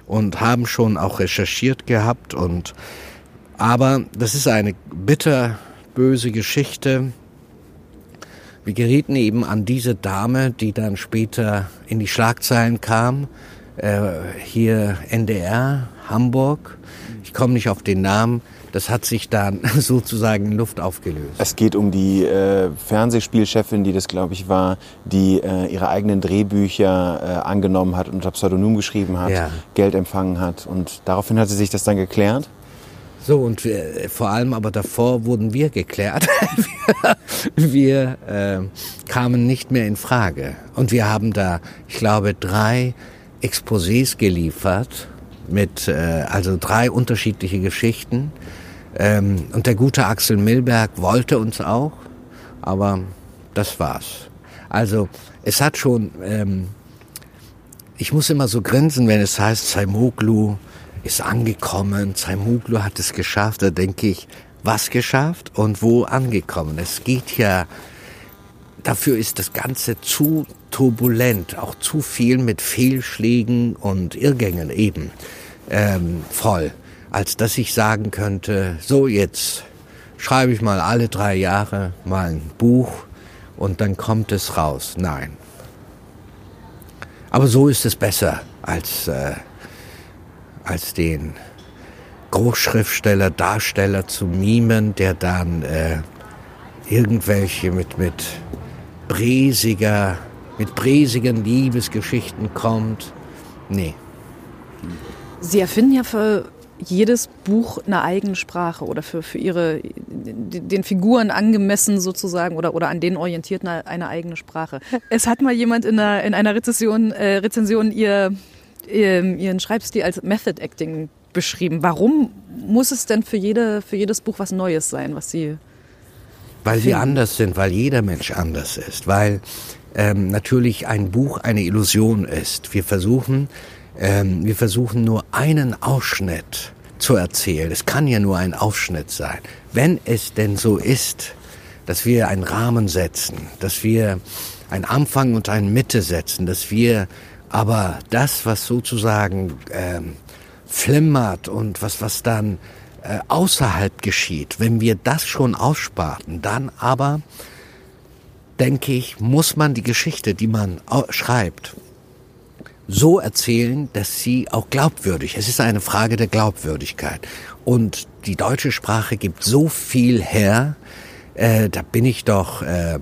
und haben schon auch recherchiert gehabt und aber das ist eine bitterböse Geschichte. Wir gerieten eben an diese Dame, die dann später in die Schlagzeilen kam, äh, hier NDR, Hamburg. Ich komme nicht auf den Namen. Das hat sich dann sozusagen in Luft aufgelöst. Es geht um die äh, Fernsehspielchefin, die das, glaube ich, war, die äh, ihre eigenen Drehbücher äh, angenommen hat und unter Pseudonym geschrieben hat, Ja. Geld empfangen hat. Und daraufhin hat sie sich das dann geklärt. So, und wir, vor allem aber davor wurden wir geklärt. wir wir äh, kamen nicht mehr in Frage. Und wir haben da, ich glaube, drei Exposés geliefert mit, äh, also drei unterschiedliche Geschichten. Ähm, und der gute Axel Milberg wollte uns auch, aber das war's. Also, es hat schon, ähm, ich muss immer so grinsen, wenn es heißt, Zaimoglu ist angekommen, Zaimoglu hat es geschafft. Da denke ich, was geschafft und wo angekommen. Es geht ja, dafür ist das Ganze zu turbulent, auch zu viel mit Fehlschlägen und Irrgängen eben ähm, voll, als dass ich sagen könnte, so jetzt schreibe ich mal alle drei Jahre mal ein Buch und dann kommt es raus. Nein. Aber so ist es besser als, äh, als den Großschriftsteller, Darsteller zu mimen, der dann äh, irgendwelche mit, mit bräsiger, mit bräsigen Liebesgeschichten kommt. Nee. Sie erfinden ja für jedes Buch eine eigene Sprache oder für, für ihre, den Figuren angemessen sozusagen oder, oder an denen orientiert eine, eine eigene Sprache. Es hat mal jemand in einer, in einer Rezension, äh, Rezension ihr, ihr, ihren Schreibstil als Method Acting beschrieben. Warum muss es denn für, jede, für jedes Buch was Neues sein, was Sie Weil wir Finden. anders sind, weil jeder Mensch anders ist, weil ähm, natürlich ein Buch eine Illusion ist. Wir versuchen, ähm, wir versuchen nur einen Ausschnitt zu erzählen. Es kann ja nur ein Ausschnitt sein. Wenn es denn so ist, dass wir einen Rahmen setzen, dass wir einen Anfang und eine Mitte setzen, dass wir aber das, was sozusagen ähm, flimmert und was, was dann äh, außerhalb geschieht, wenn wir das schon aussparten, dann aber denke ich, muss man die Geschichte, die man schreibt, so erzählen, dass sie auch glaubwürdig. Es ist eine Frage der Glaubwürdigkeit. Und die deutsche Sprache gibt so viel her. Äh, da bin ich doch, äh,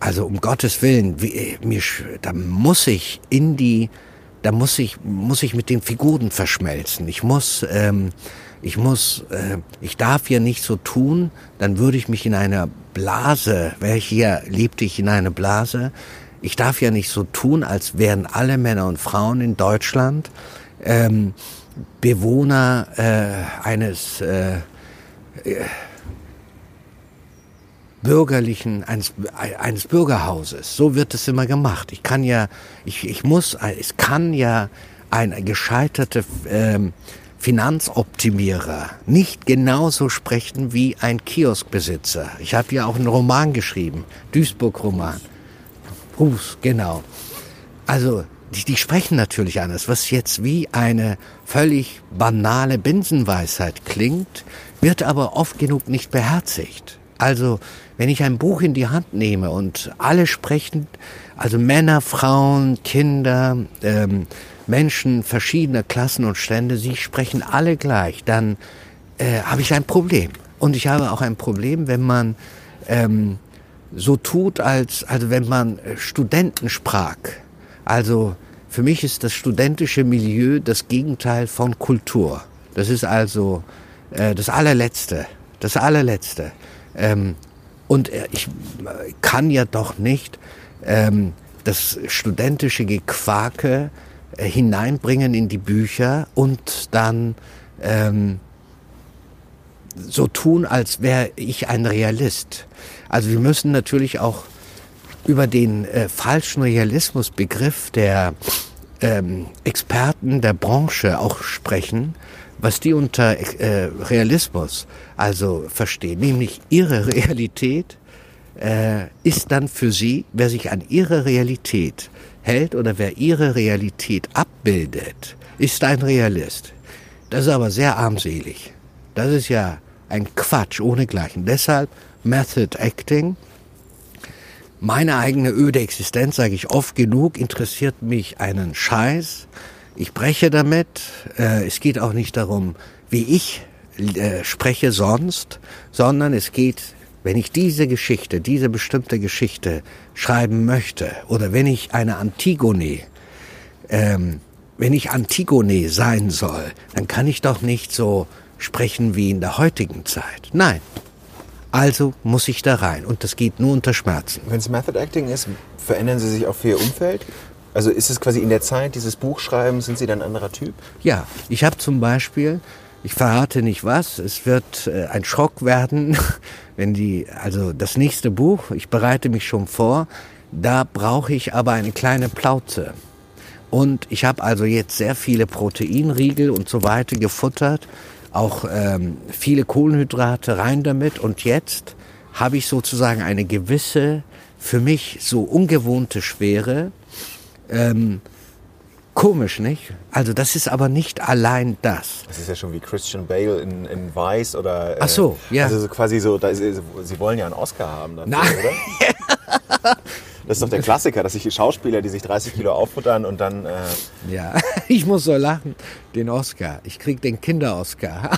also um Gottes Willen, wie, äh, mir, da muss ich in die, da muss ich, muss ich mit den Figuren verschmelzen. Ich muss, ähm, ich muss, äh, ich darf ja nicht so tun, dann würde ich mich in einer Blase, welche hier lebte ich in einer Blase, ich darf ja nicht so tun, als wären alle Männer und Frauen in Deutschland ähm, Bewohner äh, eines äh, bürgerlichen, eines, eines Bürgerhauses. So wird es immer gemacht. Ich kann ja, ich, ich muss, es kann ja ein gescheiterter ähm, Finanzoptimierer nicht genauso sprechen wie ein Kioskbesitzer. Ich habe ja auch einen Roman geschrieben, Duisburg-Roman. Hus, genau. Also, die, die sprechen natürlich anders. Was jetzt wie eine völlig banale Binsenweisheit klingt, wird aber oft genug nicht beherzigt. Also, wenn ich ein Buch in die Hand nehme und alle sprechen, also Männer, Frauen, Kinder, ähm, Menschen verschiedener Klassen und Stände, sie sprechen alle gleich, dann äh, habe ich ein Problem. Und ich habe auch ein Problem, wenn man ähm, so tut, als also wenn man äh, Studenten sprach. Also für mich ist das studentische Milieu das Gegenteil von Kultur. Das ist also äh, das allerletzte, das allerletzte. Ähm, und äh, ich äh, kann ja doch nicht ähm, das studentische Gequake äh, hineinbringen in die Bücher und dann ähm, so tun, als wäre ich ein Realist. Also wir müssen natürlich auch über den äh, falschen Realismusbegriff der ähm, Experten der Branche auch sprechen, was die unter äh, Realismus also verstehen, nämlich ihre Realität äh, ist dann für sie, wer sich an ihre Realität hält oder wer ihre Realität abbildet, ist ein Realist. Das ist aber sehr armselig. Das ist ja ein Quatsch ohnegleichen. Deshalb Method Acting. Meine eigene öde Existenz, sage ich oft genug, interessiert mich einen Scheiß. Ich breche damit. Äh, es geht auch nicht darum, wie ich äh, spreche sonst, sondern es geht, wenn ich diese Geschichte, diese bestimmte Geschichte schreiben möchte oder wenn ich eine Antigone ähm, wenn ich Antigone sein soll, dann kann ich doch nicht so sprechen wie in der heutigen Zeit. Nein. Also muss ich da rein und das geht nur unter Schmerzen. Wenn es Method Acting ist, verändern Sie sich auch für Ihr Umfeld? Also ist es quasi in der Zeit dieses Buchschreiben, sind Sie dann ein anderer Typ? Ja, ich habe zum Beispiel, ich verrate nicht was, es wird äh, ein Schock werden, wenn die, also das nächste Buch, ich bereite mich schon vor, da brauche ich aber eine kleine Plauze. Und ich habe also jetzt sehr viele Proteinriegel und so weiter gefuttert, auch ähm, viele Kohlenhydrate rein damit. Und jetzt habe ich sozusagen eine gewisse, für mich so ungewohnte Schwere. Ähm, komisch, nicht? Also das ist aber nicht allein das. Das ist ja schon wie Christian Bale in, in Vice oder. äh, Ach so, ja. Also so quasi so, da ist, Sie wollen ja einen Oscar haben dafür, Nein. oder? Das ist doch der Klassiker, dass sich Schauspieler, die sich 30 Kilo auffuttern und dann. Äh, Ja, ich muss so lachen. Den Oscar. Ich krieg den Kinder-Oscar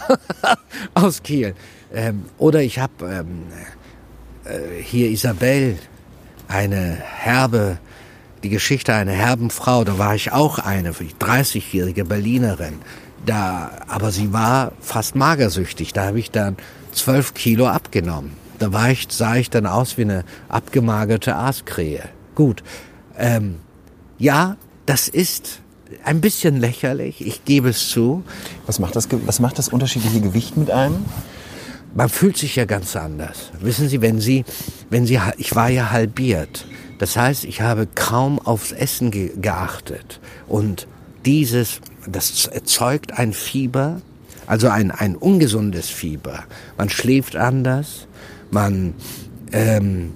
aus Kiel. Ähm, oder ich habe ähm, äh, hier Isabel, eine herbe, die Geschichte einer herben Frau. Da war ich auch eine, 30-jährige Berlinerin. Da, aber sie war fast magersüchtig. Da habe ich dann 12 Kilo abgenommen. Da war ich, sah ich dann aus wie eine abgemagerte Aaskrähe. Gut. Ähm, ja, das ist ein bisschen lächerlich, ich gebe es zu. was, macht das, was macht das unterschiedliche Gewicht mit einem? Man fühlt sich ja ganz anders. Wissen Sie, wenn Sie, wenn Sie, ich war ja halbiert. Das heißt, ich habe kaum aufs Essen ge geachtet. Und dieses, das erzeugt ein Fieber, also ein, ein ungesundes Fieber. Man schläft anders, man, ähm,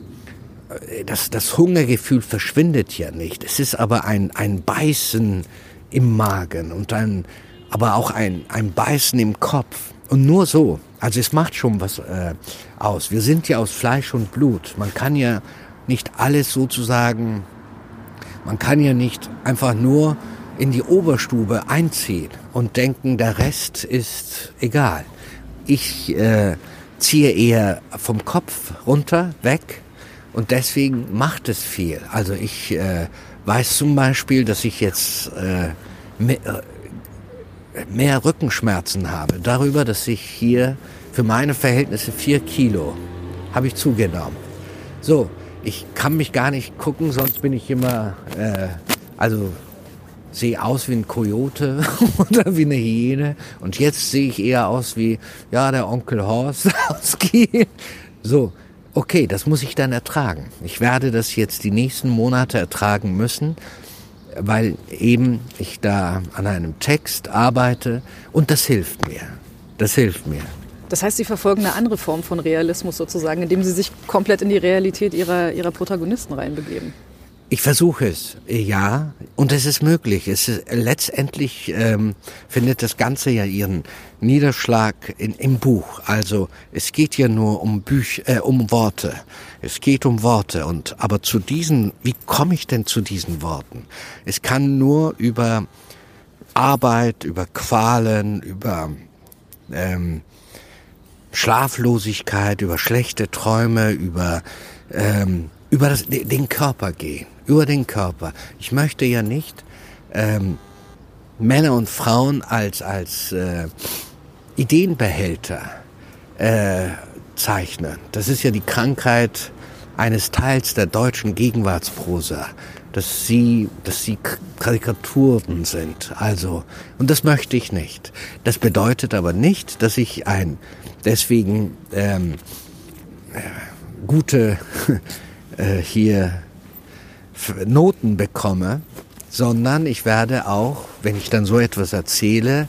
das, das Hungergefühl verschwindet ja nicht. Es ist aber ein, ein Beißen im Magen und ein, aber auch ein, ein Beißen im Kopf. Und nur so. Also es macht schon was äh, aus. Wir sind ja aus Fleisch und Blut. Man kann ja nicht alles sozusagen, man kann ja nicht einfach nur in die Oberstube einziehen und denken, der Rest ist egal. Ich äh, ziehe eher vom Kopf runter, weg und deswegen macht es viel. Also ich äh, weiß zum Beispiel, dass ich jetzt äh, mehr, äh, mehr Rückenschmerzen habe. Darüber, dass ich hier für meine Verhältnisse vier Kilo habe ich zugenommen. So, ich kann mich gar nicht gucken, sonst bin ich immer, äh, also sehe aus wie ein Kojote oder wie eine Hyäne. Und jetzt sehe ich eher aus wie, ja, der Onkel Horst aus Kiel. So, okay, das muss ich dann ertragen. Ich werde das jetzt die nächsten Monate ertragen müssen, weil eben ich da an einem Text arbeite und das hilft mir. Das hilft mir. Das heißt, Sie verfolgen eine andere Form von Realismus sozusagen, indem Sie sich komplett in die Realität Ihrer, Ihrer Protagonisten reinbegeben. Ich versuche es, ja, und es ist möglich. Es ist, letztendlich ähm, findet das Ganze ja ihren Niederschlag in, im Buch. Also es geht ja nur um Büch, äh, um Worte. Es geht um Worte. Und aber zu diesen, wie komme ich denn zu diesen Worten? Es kann nur über Arbeit, über Qualen, über ähm, Schlaflosigkeit, über schlechte Träume, über ähm, über das, den Körper gehen über den Körper. Ich möchte ja nicht ähm, Männer und Frauen als, als äh, Ideenbehälter äh, zeichnen. Das ist ja die Krankheit eines Teils der deutschen Gegenwartsprosa, dass sie, dass sie Karikaturen sind. Also, und das möchte ich nicht. Das bedeutet aber nicht, dass ich ein deswegen ähm, äh, gute äh, hier Noten bekomme, sondern ich werde auch, wenn ich dann so etwas erzähle,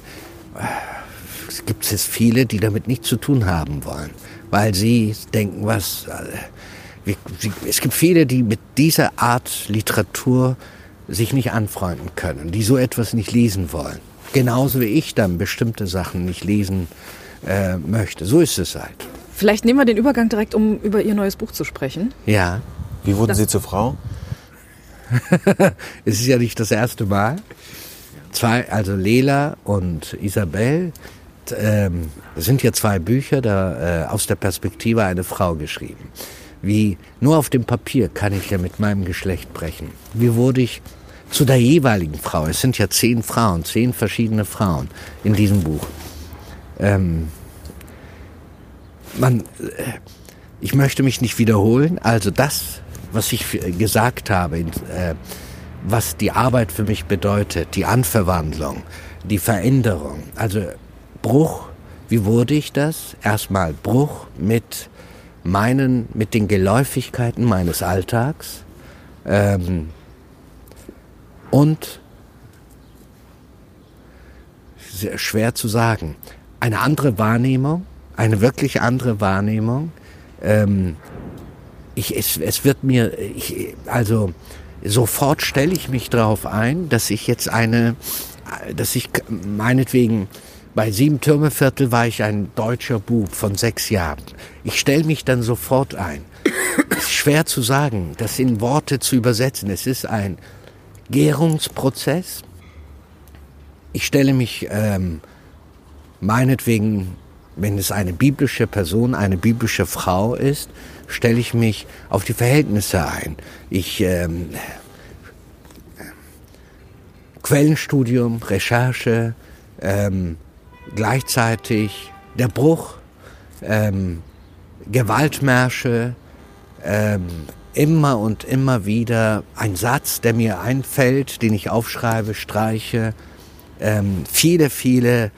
es gibt es viele, die damit nichts zu tun haben wollen, weil sie denken, was, äh, es gibt viele, die mit dieser Art Literatur sich nicht anfreunden können, die so etwas nicht lesen wollen. Genauso wie ich dann bestimmte Sachen nicht lesen äh, möchte. So ist es halt. Vielleicht nehmen wir den Übergang direkt, um über Ihr neues Buch zu sprechen. Ja. Wie wurden das Sie zur Frau? es ist ja nicht das erste Mal. Zwei, also Lela und Isabel, ähm, das sind ja zwei Bücher da, äh, aus der Perspektive einer Frau geschrieben. Wie nur auf dem Papier kann ich ja mit meinem Geschlecht brechen. Wie wurde ich zu der jeweiligen Frau? Es sind ja zehn Frauen, zehn verschiedene Frauen in diesem Buch. Ähm, man, äh, ich möchte mich nicht wiederholen. Also das was ich gesagt habe, äh, was die Arbeit für mich bedeutet, die Anverwandlung, die Veränderung. Also Bruch, wie wurde ich das? Erstmal Bruch mit meinen, mit den Geläufigkeiten meines Alltags ähm, und schwer zu sagen, eine andere Wahrnehmung, eine wirklich andere Wahrnehmung, ähm, ich, es, es wird mir, ich, also sofort stelle ich mich darauf ein, dass ich jetzt eine, dass ich meinetwegen bei Sieben Türmeviertel war ich ein deutscher Bub von sechs Jahren. Ich stelle mich dann sofort ein. Ist schwer zu sagen, das in Worte zu übersetzen. Es ist ein Gärungsprozess. Ich stelle mich ähm, meinetwegen, wenn es eine biblische Person, eine biblische Frau ist, stelle ich mich auf die Verhältnisse ein. Ich ähm, Quellenstudium, Recherche, ähm, gleichzeitig der Bruch, ähm, Gewaltmärsche, ähm, immer und immer wieder ein Satz, der mir einfällt, den ich aufschreibe, streiche, ähm, viele, viele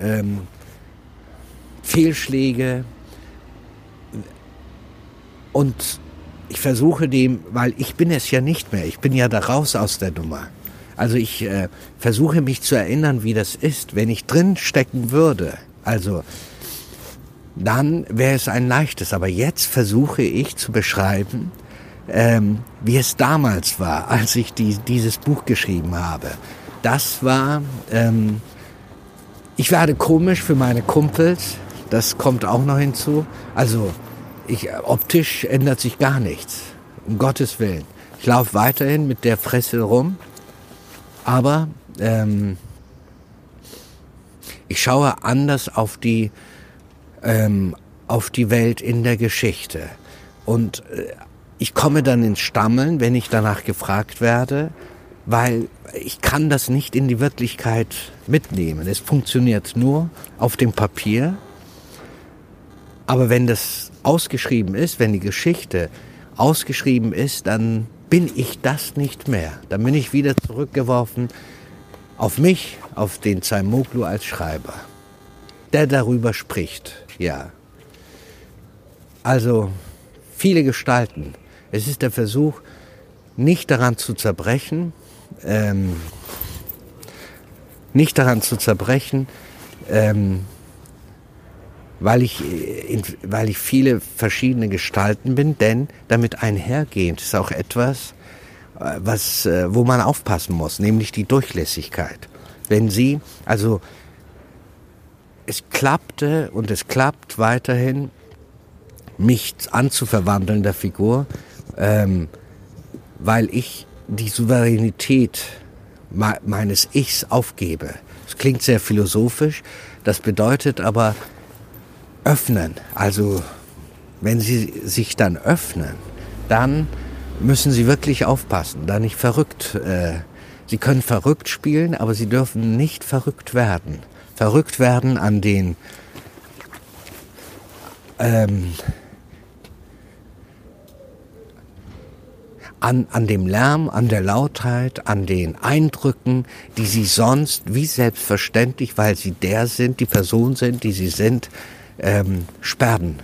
ähm, Fehlschläge, und ich versuche dem, weil ich bin es ja nicht mehr, ich bin ja da raus aus der Nummer. Also ich äh, versuche mich zu erinnern, wie das ist, wenn ich drin stecken würde. Also dann wäre es ein leichtes. Aber jetzt versuche ich zu beschreiben, ähm, wie es damals war, als ich die, dieses Buch geschrieben habe. Das war, ähm, ich werde komisch für meine Kumpels, das kommt auch noch hinzu. Also ich, optisch ändert sich gar nichts. Um Gottes Willen. Ich laufe weiterhin mit der Fresse rum, aber ähm, ich schaue anders auf die, ähm, auf die Welt in der Geschichte. Und äh, ich komme dann ins Stammeln, wenn ich danach gefragt werde, weil ich kann das nicht in die Wirklichkeit mitnehmen. Es funktioniert nur auf dem Papier. Aber wenn das ausgeschrieben ist, wenn die Geschichte ausgeschrieben ist, dann bin ich das nicht mehr. Dann bin ich wieder zurückgeworfen auf mich, auf den Zaimoglu als Schreiber, der darüber spricht, ja. Also viele Gestalten. Es ist der Versuch, nicht daran zu zerbrechen, ähm, nicht daran zu zerbrechen, ähm, weil ich, in, weil ich viele verschiedene Gestalten bin, denn damit einhergehend ist auch etwas, äh, was, äh, wo man aufpassen muss, nämlich die Durchlässigkeit. Wenn Sie, also es klappte und es klappt weiterhin, mich anzuverwandeln der Figur, ähm, weil ich die Souveränität meines Ichs aufgebe. Das klingt sehr philosophisch, das bedeutet aber öffnen. Also wenn Sie sich dann öffnen, dann müssen Sie wirklich aufpassen, da nicht verrückt. Äh, Sie können verrückt spielen, aber Sie dürfen nicht verrückt werden. Verrückt werden an den ähm, an, an dem Lärm, an der Lautheit, an den Eindrücken, die sie sonst wie selbstverständlich, weil sie der sind, die Person sind, die sie sind, ähm, sperren.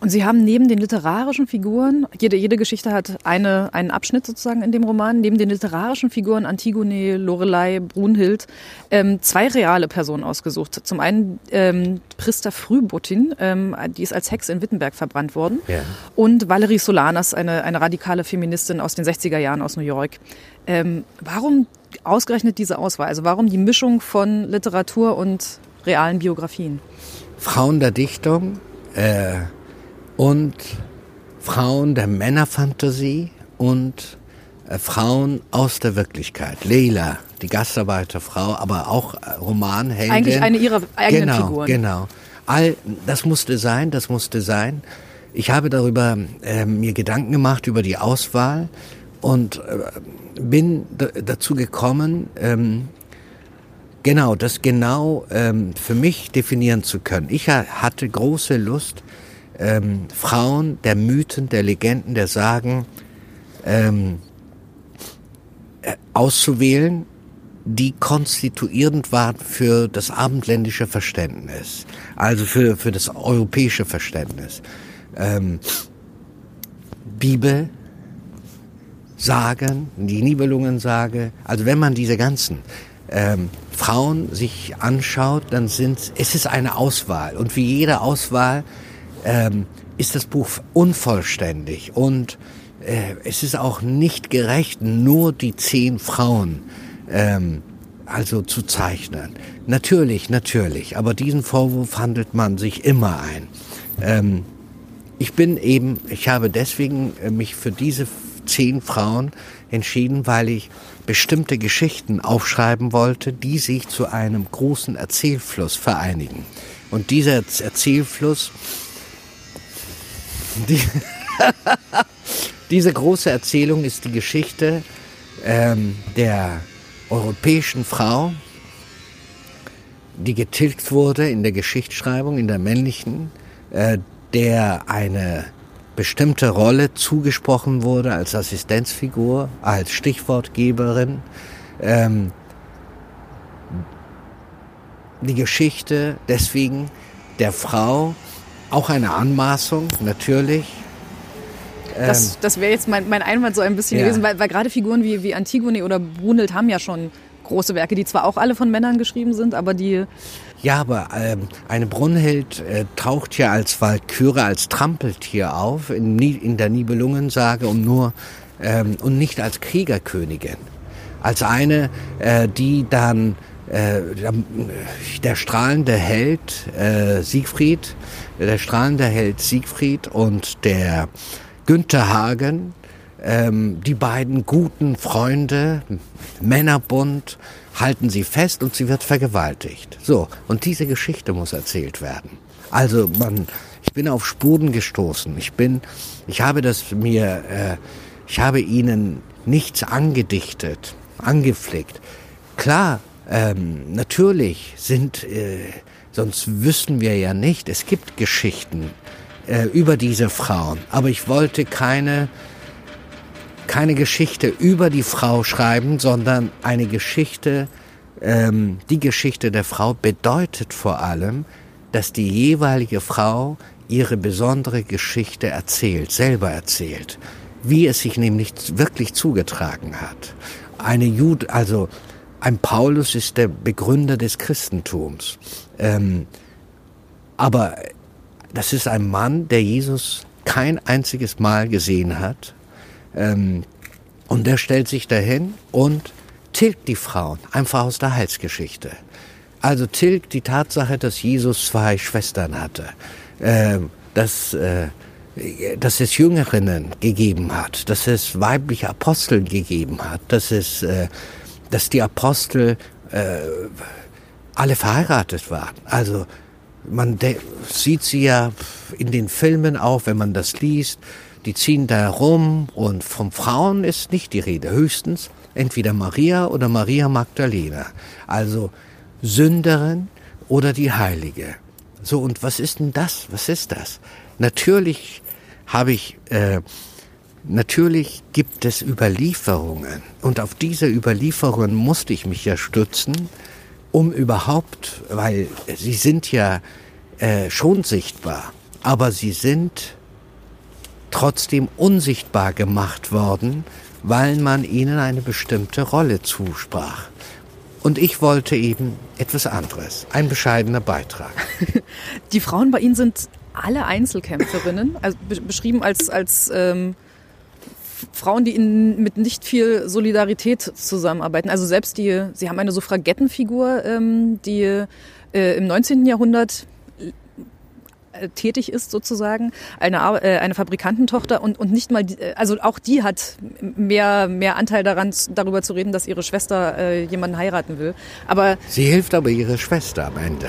Und Sie haben neben den literarischen Figuren, jede, jede Geschichte hat eine, einen Abschnitt sozusagen in dem Roman, neben den literarischen Figuren Antigone, Lorelei, Brunhild, ähm, zwei reale Personen ausgesucht. Zum einen ähm, Priester Frühbuttin, ähm, die ist als Hex in Wittenberg verbrannt worden, ja. und Valerie Solanas, eine, eine radikale Feministin aus den 60er Jahren aus New York. Ähm, warum ausgerechnet diese Auswahl? Also warum die Mischung von Literatur und realen Biografien? Frauen der Dichtung, äh und Frauen der Männerfantasie und äh, Frauen aus der Wirklichkeit. Leila, die Gastarbeiterfrau, aber auch äh, Romanheldin. Eigentlich eine ihrer eigenen genau, Figuren. Genau, all das musste sein, das musste sein. Ich habe darüber äh, mir Gedanken gemacht über die Auswahl und äh, bin dazu gekommen, ähm, genau das genau ähm, für mich definieren zu können. Ich hatte große Lust, ähm, Frauen der Mythen, der Legenden, der Sagen ähm, äh, auszuwählen, die konstituierend waren für das abendländische Verständnis, also für, für das europäische Verständnis. Ähm, Bibel, Sagen, die Nibelungensage, also wenn man diese ganzen ähm, Frauen sich anschaut, dann sind es ist eine Auswahl und wie jede Auswahl ähm, ist das Buch unvollständig und äh, es ist auch nicht gerecht, nur die zehn Frauen ähm, also zu zeichnen. Natürlich, natürlich, aber diesen Vorwurf handelt man sich immer ein. Ähm, ich bin eben, ich habe deswegen äh, mich für diese zehn Frauen entschieden, weil ich bestimmte Geschichten aufschreiben wollte, die sich zu einem großen Erzählfluss vereinigen. Und dieser Erzählfluss die Diese große Erzählung ist die Geschichte ähm, der europäischen Frau, die getilgt wurde in der Geschichtsschreibung, in der männlichen, äh, der eine bestimmte Rolle zugesprochen wurde als Assistenzfigur, als Stichwortgeberin. Ähm, die Geschichte deswegen der Frau, auch eine Anmaßung, natürlich. Das, ähm, das wäre jetzt mein, mein Einwand so ein bisschen ja. gewesen, weil, weil gerade Figuren wie, wie Antigone oder Brunhild haben ja schon große Werke, die zwar auch alle von Männern geschrieben sind, aber die... Ja, aber ähm, eine Brunhild äh, taucht ja als Walküre, als Trampeltier auf in, in der Nibelungensage und nur ähm, und nicht als Kriegerkönigin. Als eine, äh, die dann äh, der, der strahlende Held äh, Siegfried, der strahlende Held Siegfried und der Günther Hagen, ähm, die beiden guten Freunde, Männerbund, halten sie fest und sie wird vergewaltigt. So, und diese Geschichte muss erzählt werden. Also man, ich bin auf Spuren gestoßen. Ich bin, ich habe das mir, äh, ich habe ihnen nichts angedichtet, angeflickt. Klar, ähm, natürlich sind, äh, sonst wüssten wir ja nicht, es gibt Geschichten äh, über diese Frauen, aber ich wollte keine keine Geschichte über die Frau schreiben, sondern eine Geschichte, ähm, die Geschichte der Frau bedeutet vor allem, dass die jeweilige Frau ihre besondere Geschichte erzählt, selber erzählt, wie es sich nämlich wirklich zugetragen hat. Eine Jud, also ein Paulus ist der Begründer des Christentums, ähm, aber das ist ein Mann, der Jesus kein einziges Mal gesehen hat, ähm, und der stellt sich dahin und tilgt die Frauen einfach aus der Heilsgeschichte. Also tilgt die Tatsache, dass Jesus zwei Schwestern hatte, äh, dass, äh, dass es Jüngerinnen gegeben hat, dass es weibliche Apostel gegeben hat, dass es, äh, dass die Apostel äh, alle verheiratet waren. Also man sieht sie ja in den Filmen auch, wenn man das liest, die ziehen da herum und von Frauen ist nicht die Rede, höchstens entweder Maria oder Maria Magdalena, also Sünderin oder die Heilige. So, und was ist denn das? Was ist das? Natürlich habe ich, äh, natürlich gibt es Überlieferungen und auf diese Überlieferungen musste ich mich ja stützen, um überhaupt, weil sie sind ja äh, schon sichtbar, aber sie sind trotzdem unsichtbar gemacht worden, weil man ihnen eine bestimmte Rolle zusprach. Und ich wollte eben etwas anderes, ein bescheidener Beitrag. Die Frauen bei Ihnen sind alle Einzelkämpferinnen, also beschrieben als, als ähm, Frauen, die in, mit nicht viel Solidarität zusammenarbeiten. Also selbst die, Sie haben eine Suffragettenfigur, ähm, die äh, im 19. Jahrhundert äh, tätig ist sozusagen, eine, äh, eine Fabrikantentochter und, und nicht mal, die, äh, also auch die hat mehr, mehr Anteil daran, darüber zu reden, dass ihre Schwester äh, jemanden heiraten will. Aber Sie hilft aber ihre Schwester am Ende.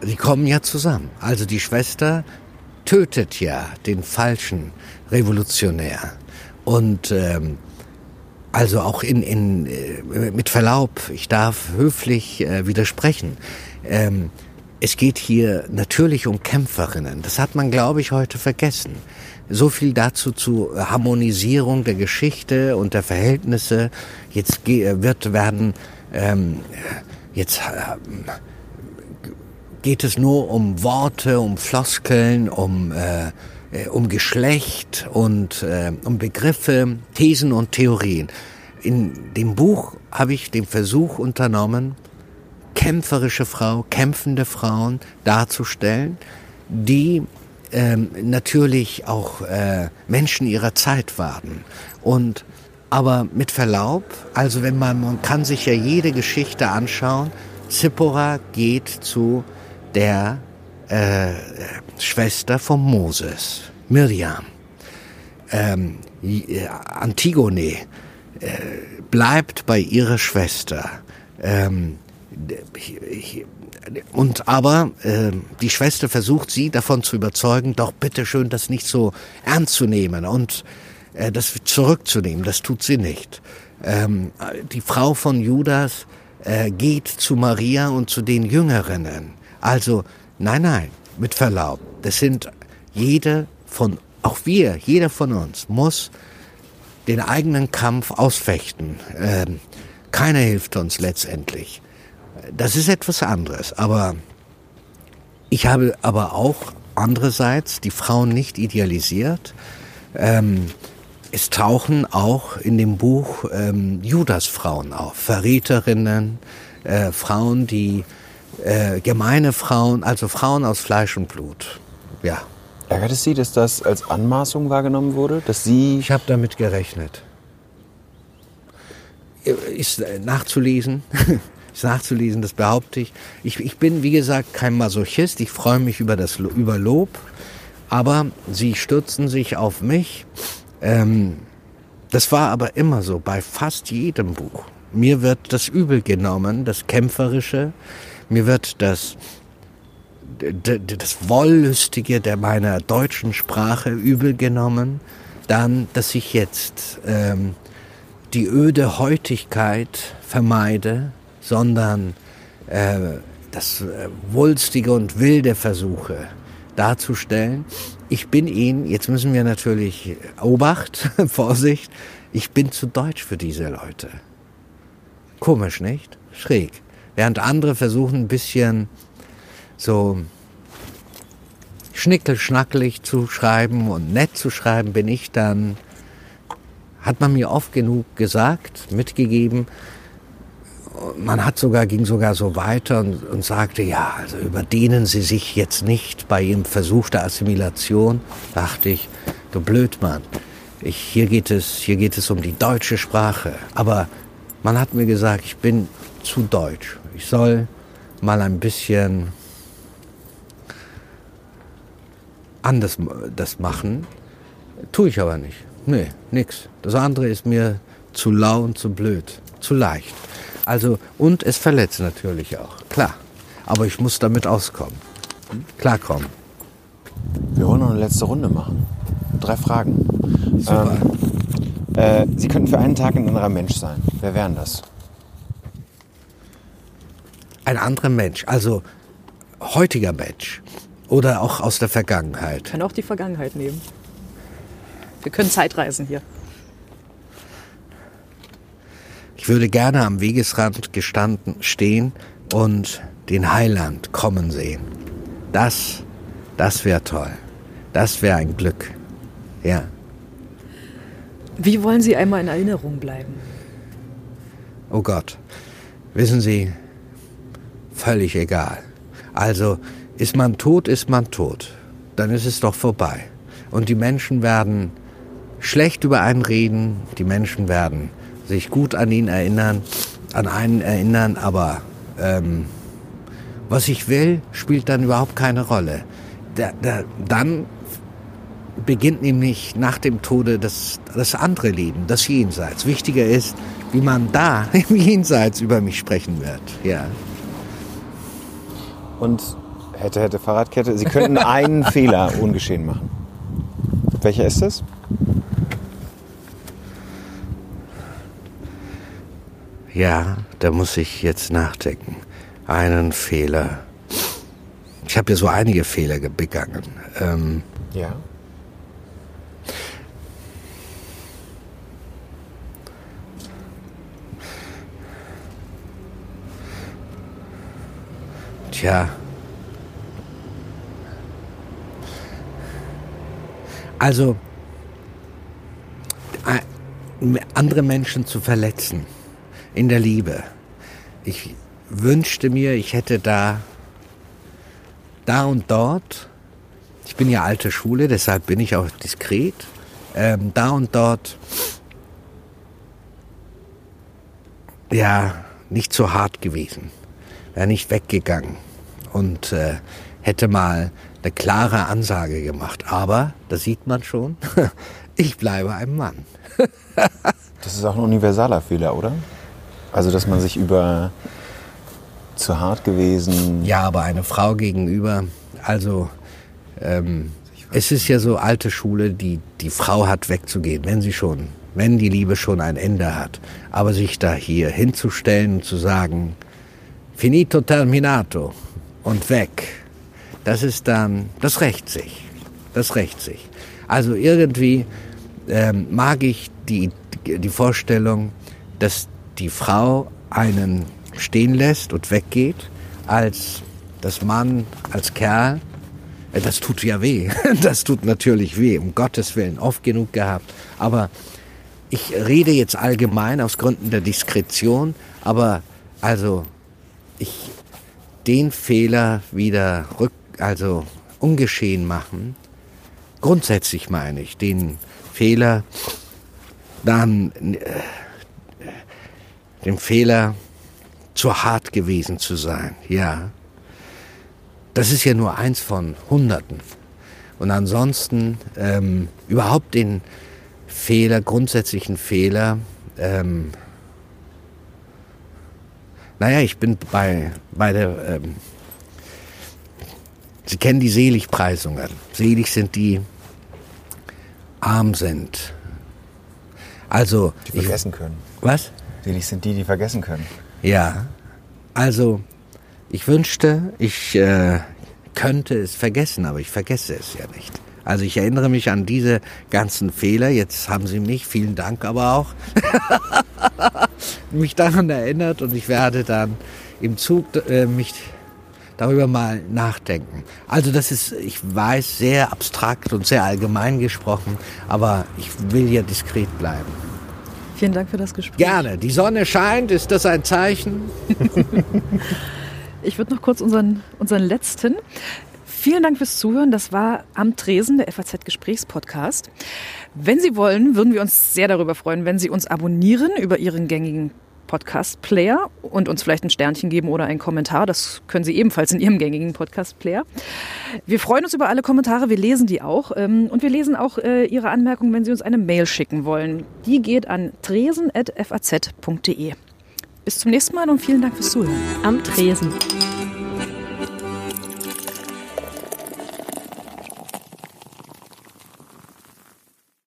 Sie kommen ja zusammen. Also die Schwester tötet ja den falschen Revolutionär. Und ähm, also auch in, in äh, mit Verlaub, ich darf höflich äh, widersprechen. Ähm, es geht hier natürlich um Kämpferinnen. Das hat man, glaube ich, heute vergessen. So viel dazu zur Harmonisierung der Geschichte und der Verhältnisse. Jetzt wird werden ähm, jetzt äh, geht es nur um Worte, um Floskeln, um äh, äh, um Geschlecht und äh, um Begriffe, Thesen und Theorien. In dem Buch habe ich den Versuch unternommen, kämpferische Frau, kämpfende Frauen darzustellen, die ähm, natürlich auch äh, Menschen ihrer Zeit waren. Und aber mit Verlaub, also wenn man, man kann sich ja jede Geschichte anschauen, Zippora geht zu der äh, Schwester von Moses, Miriam. Ähm, äh, Antigone äh, bleibt bei ihrer Schwester. Ähm, und aber äh, die Schwester versucht sie davon zu überzeugen, doch bitte schön das nicht so ernst zu nehmen und äh, das zurückzunehmen. Das tut sie nicht. Ähm, die Frau von Judas äh, geht zu Maria und zu den Jüngerinnen. Also nein, nein, mit Verlaub. Das sind jede von, auch wir, jeder von uns muss den eigenen Kampf ausfechten. Ähm, keiner hilft uns letztendlich. Das ist etwas anderes. Aber ich habe aber auch andererseits die Frauen nicht idealisiert. Ähm, es tauchen auch in dem Buch ähm, Judasfrauen auf, Verräterinnen, äh, Frauen, die äh, gemeine Frauen, also Frauen aus Fleisch und Blut. Ja. Ärgert es Sie, dass das als Anmaßung wahrgenommen wurde, dass Sie? Ich habe damit gerechnet. Ist äh, nachzulesen. ist nachzulesen, das behaupte ich. ich. Ich bin, wie gesagt, kein Masochist. Ich freue mich über das über Lob, aber sie stürzen sich auf mich. Ähm, das war aber immer so bei fast jedem Buch. Mir wird das Übel genommen, das Kämpferische. Mir wird das das Wollüstige der meiner deutschen Sprache übel genommen. Dann, dass ich jetzt ähm, die öde Heutigkeit vermeide, sondern äh, das äh, Wulstige und Wilde versuche darzustellen. Ich bin ihn, jetzt müssen wir natürlich Obacht, Vorsicht, ich bin zu deutsch für diese Leute. Komisch, nicht? Schräg. Während andere versuchen ein bisschen so schnickelschnackelig zu schreiben und nett zu schreiben, bin ich dann, hat man mir oft genug gesagt, mitgegeben. Man hat sogar, ging sogar so weiter und, und sagte, ja, also überdehnen Sie sich jetzt nicht bei Ihrem Versuch der Assimilation. Dachte ich, du Blödmann. Ich, hier geht es, hier geht es um die deutsche Sprache. Aber man hat mir gesagt, ich bin zu deutsch. Ich soll mal ein bisschen anders das machen. Tue ich aber nicht. Nee, nix. Das andere ist mir zu lau und zu blöd, zu leicht. Also, und es verletzt natürlich auch, klar. Aber ich muss damit auskommen. Klarkommen. Wir wollen noch eine letzte Runde machen. Drei Fragen. Super. Äh, Sie könnten für einen Tag ein anderer Mensch sein. Wer wären das? Ein anderer Mensch, also heutiger Mensch oder auch aus der Vergangenheit. Kann auch die Vergangenheit nehmen. Wir können Zeitreisen hier. Ich würde gerne am Wegesrand gestanden stehen und den Heiland kommen sehen. Das, das wäre toll. Das wäre ein Glück. Ja. Wie wollen Sie einmal in Erinnerung bleiben? Oh Gott. Wissen Sie, völlig egal. Also, ist man tot, ist man tot. Dann ist es doch vorbei. Und die Menschen werden schlecht über einen reden, die Menschen werden sich gut an ihn erinnern, an einen erinnern, aber ähm, was ich will, spielt dann überhaupt keine Rolle. Da, da, dann beginnt nämlich nach dem Tode das, das andere Leben, das Jenseits. Wichtiger ist, wie man da im Jenseits über mich sprechen wird. Ja. Und hätte, hätte Fahrradkette. Sie könnten einen Fehler ungeschehen machen. Welcher ist es? Ja, da muss ich jetzt nachdenken. Einen Fehler. Ich habe ja so einige Fehler ge- begangen. Ähm, Ja. tja. Also, äh, andere Menschen zu verletzen in der Liebe. Ich wünschte mir, ich hätte da, da und dort, ich bin ja alte Schule, deshalb bin ich auch diskret, ähm, da und dort, ja, nicht so hart gewesen, wäre nicht weggegangen und äh, hätte mal eine klare Ansage gemacht. Aber, da sieht man schon, ich bleibe ein Mann. Das ist auch ein universaler Fehler, oder? Also, dass man sich über zu hart gewesen. Ja, aber eine Frau gegenüber, also ähm, es ist ja so alte Schule, die die Frau hat wegzugehen, wenn sie schon, wenn die Liebe schon ein Ende hat. Aber sich da hier hinzustellen und zu sagen, finito terminato und weg, das ist dann, das rächt sich, das rächt sich. Also irgendwie ähm, mag ich die, die Vorstellung, dass die Frau einen stehen lässt und weggeht, als das Mann, als Kerl. Äh, Das tut ja weh. Das tut natürlich weh, um Gottes Willen, oft genug gehabt. Aber ich rede jetzt allgemein aus Gründen der Diskretion, aber also ich den Fehler wieder rück, also ungeschehen machen. Grundsätzlich meine ich, den Fehler dann, äh, den Fehler zu hart gewesen zu sein, ja. Das ist ja nur eins von Hunderten. Und ansonsten ähm, überhaupt den Fehler, grundsätzlichen Fehler, ähm, naja, ich bin bei, bei der, ähm, Sie kennen die Seligpreisungen. Selig sind die, arm sind. Also, Die ich, vergessen können. was? Selig sind die, die vergessen können. Ja, also ich wünschte, ich äh, könnte es vergessen, aber ich vergesse es ja nicht. Also ich erinnere mich an diese ganzen Fehler. Jetzt haben Sie mich, vielen Dank aber auch, mich daran erinnert und ich werde dann im Zug äh, mich darüber mal nachdenken. Also das ist, ich weiß, sehr abstrakt und sehr allgemein gesprochen, aber ich will ja diskret bleiben. Vielen Dank für das Gespräch. Gerne. Die Sonne scheint, ist das ein Zeichen? Ich würde noch kurz unseren, unseren letzten. Vielen Dank fürs Zuhören. Das war Am Tresen, der FAZ-Gesprächspodcast. Wenn Sie wollen, würden wir uns sehr darüber freuen, wenn Sie uns abonnieren über Ihren gängigen Podcast-Player und uns vielleicht ein Sternchen geben oder einen Kommentar. Das können Sie ebenfalls in Ihrem gängigen Podcast-Player. Wir freuen uns über alle Kommentare, wir lesen die auch. ähm, Und wir lesen auch äh, Ihre Anmerkungen, wenn Sie uns eine Mail schicken wollen. Die geht an tresen.faz.de. Bis zum nächsten Mal und vielen Dank fürs Zuhören. Am Tresen.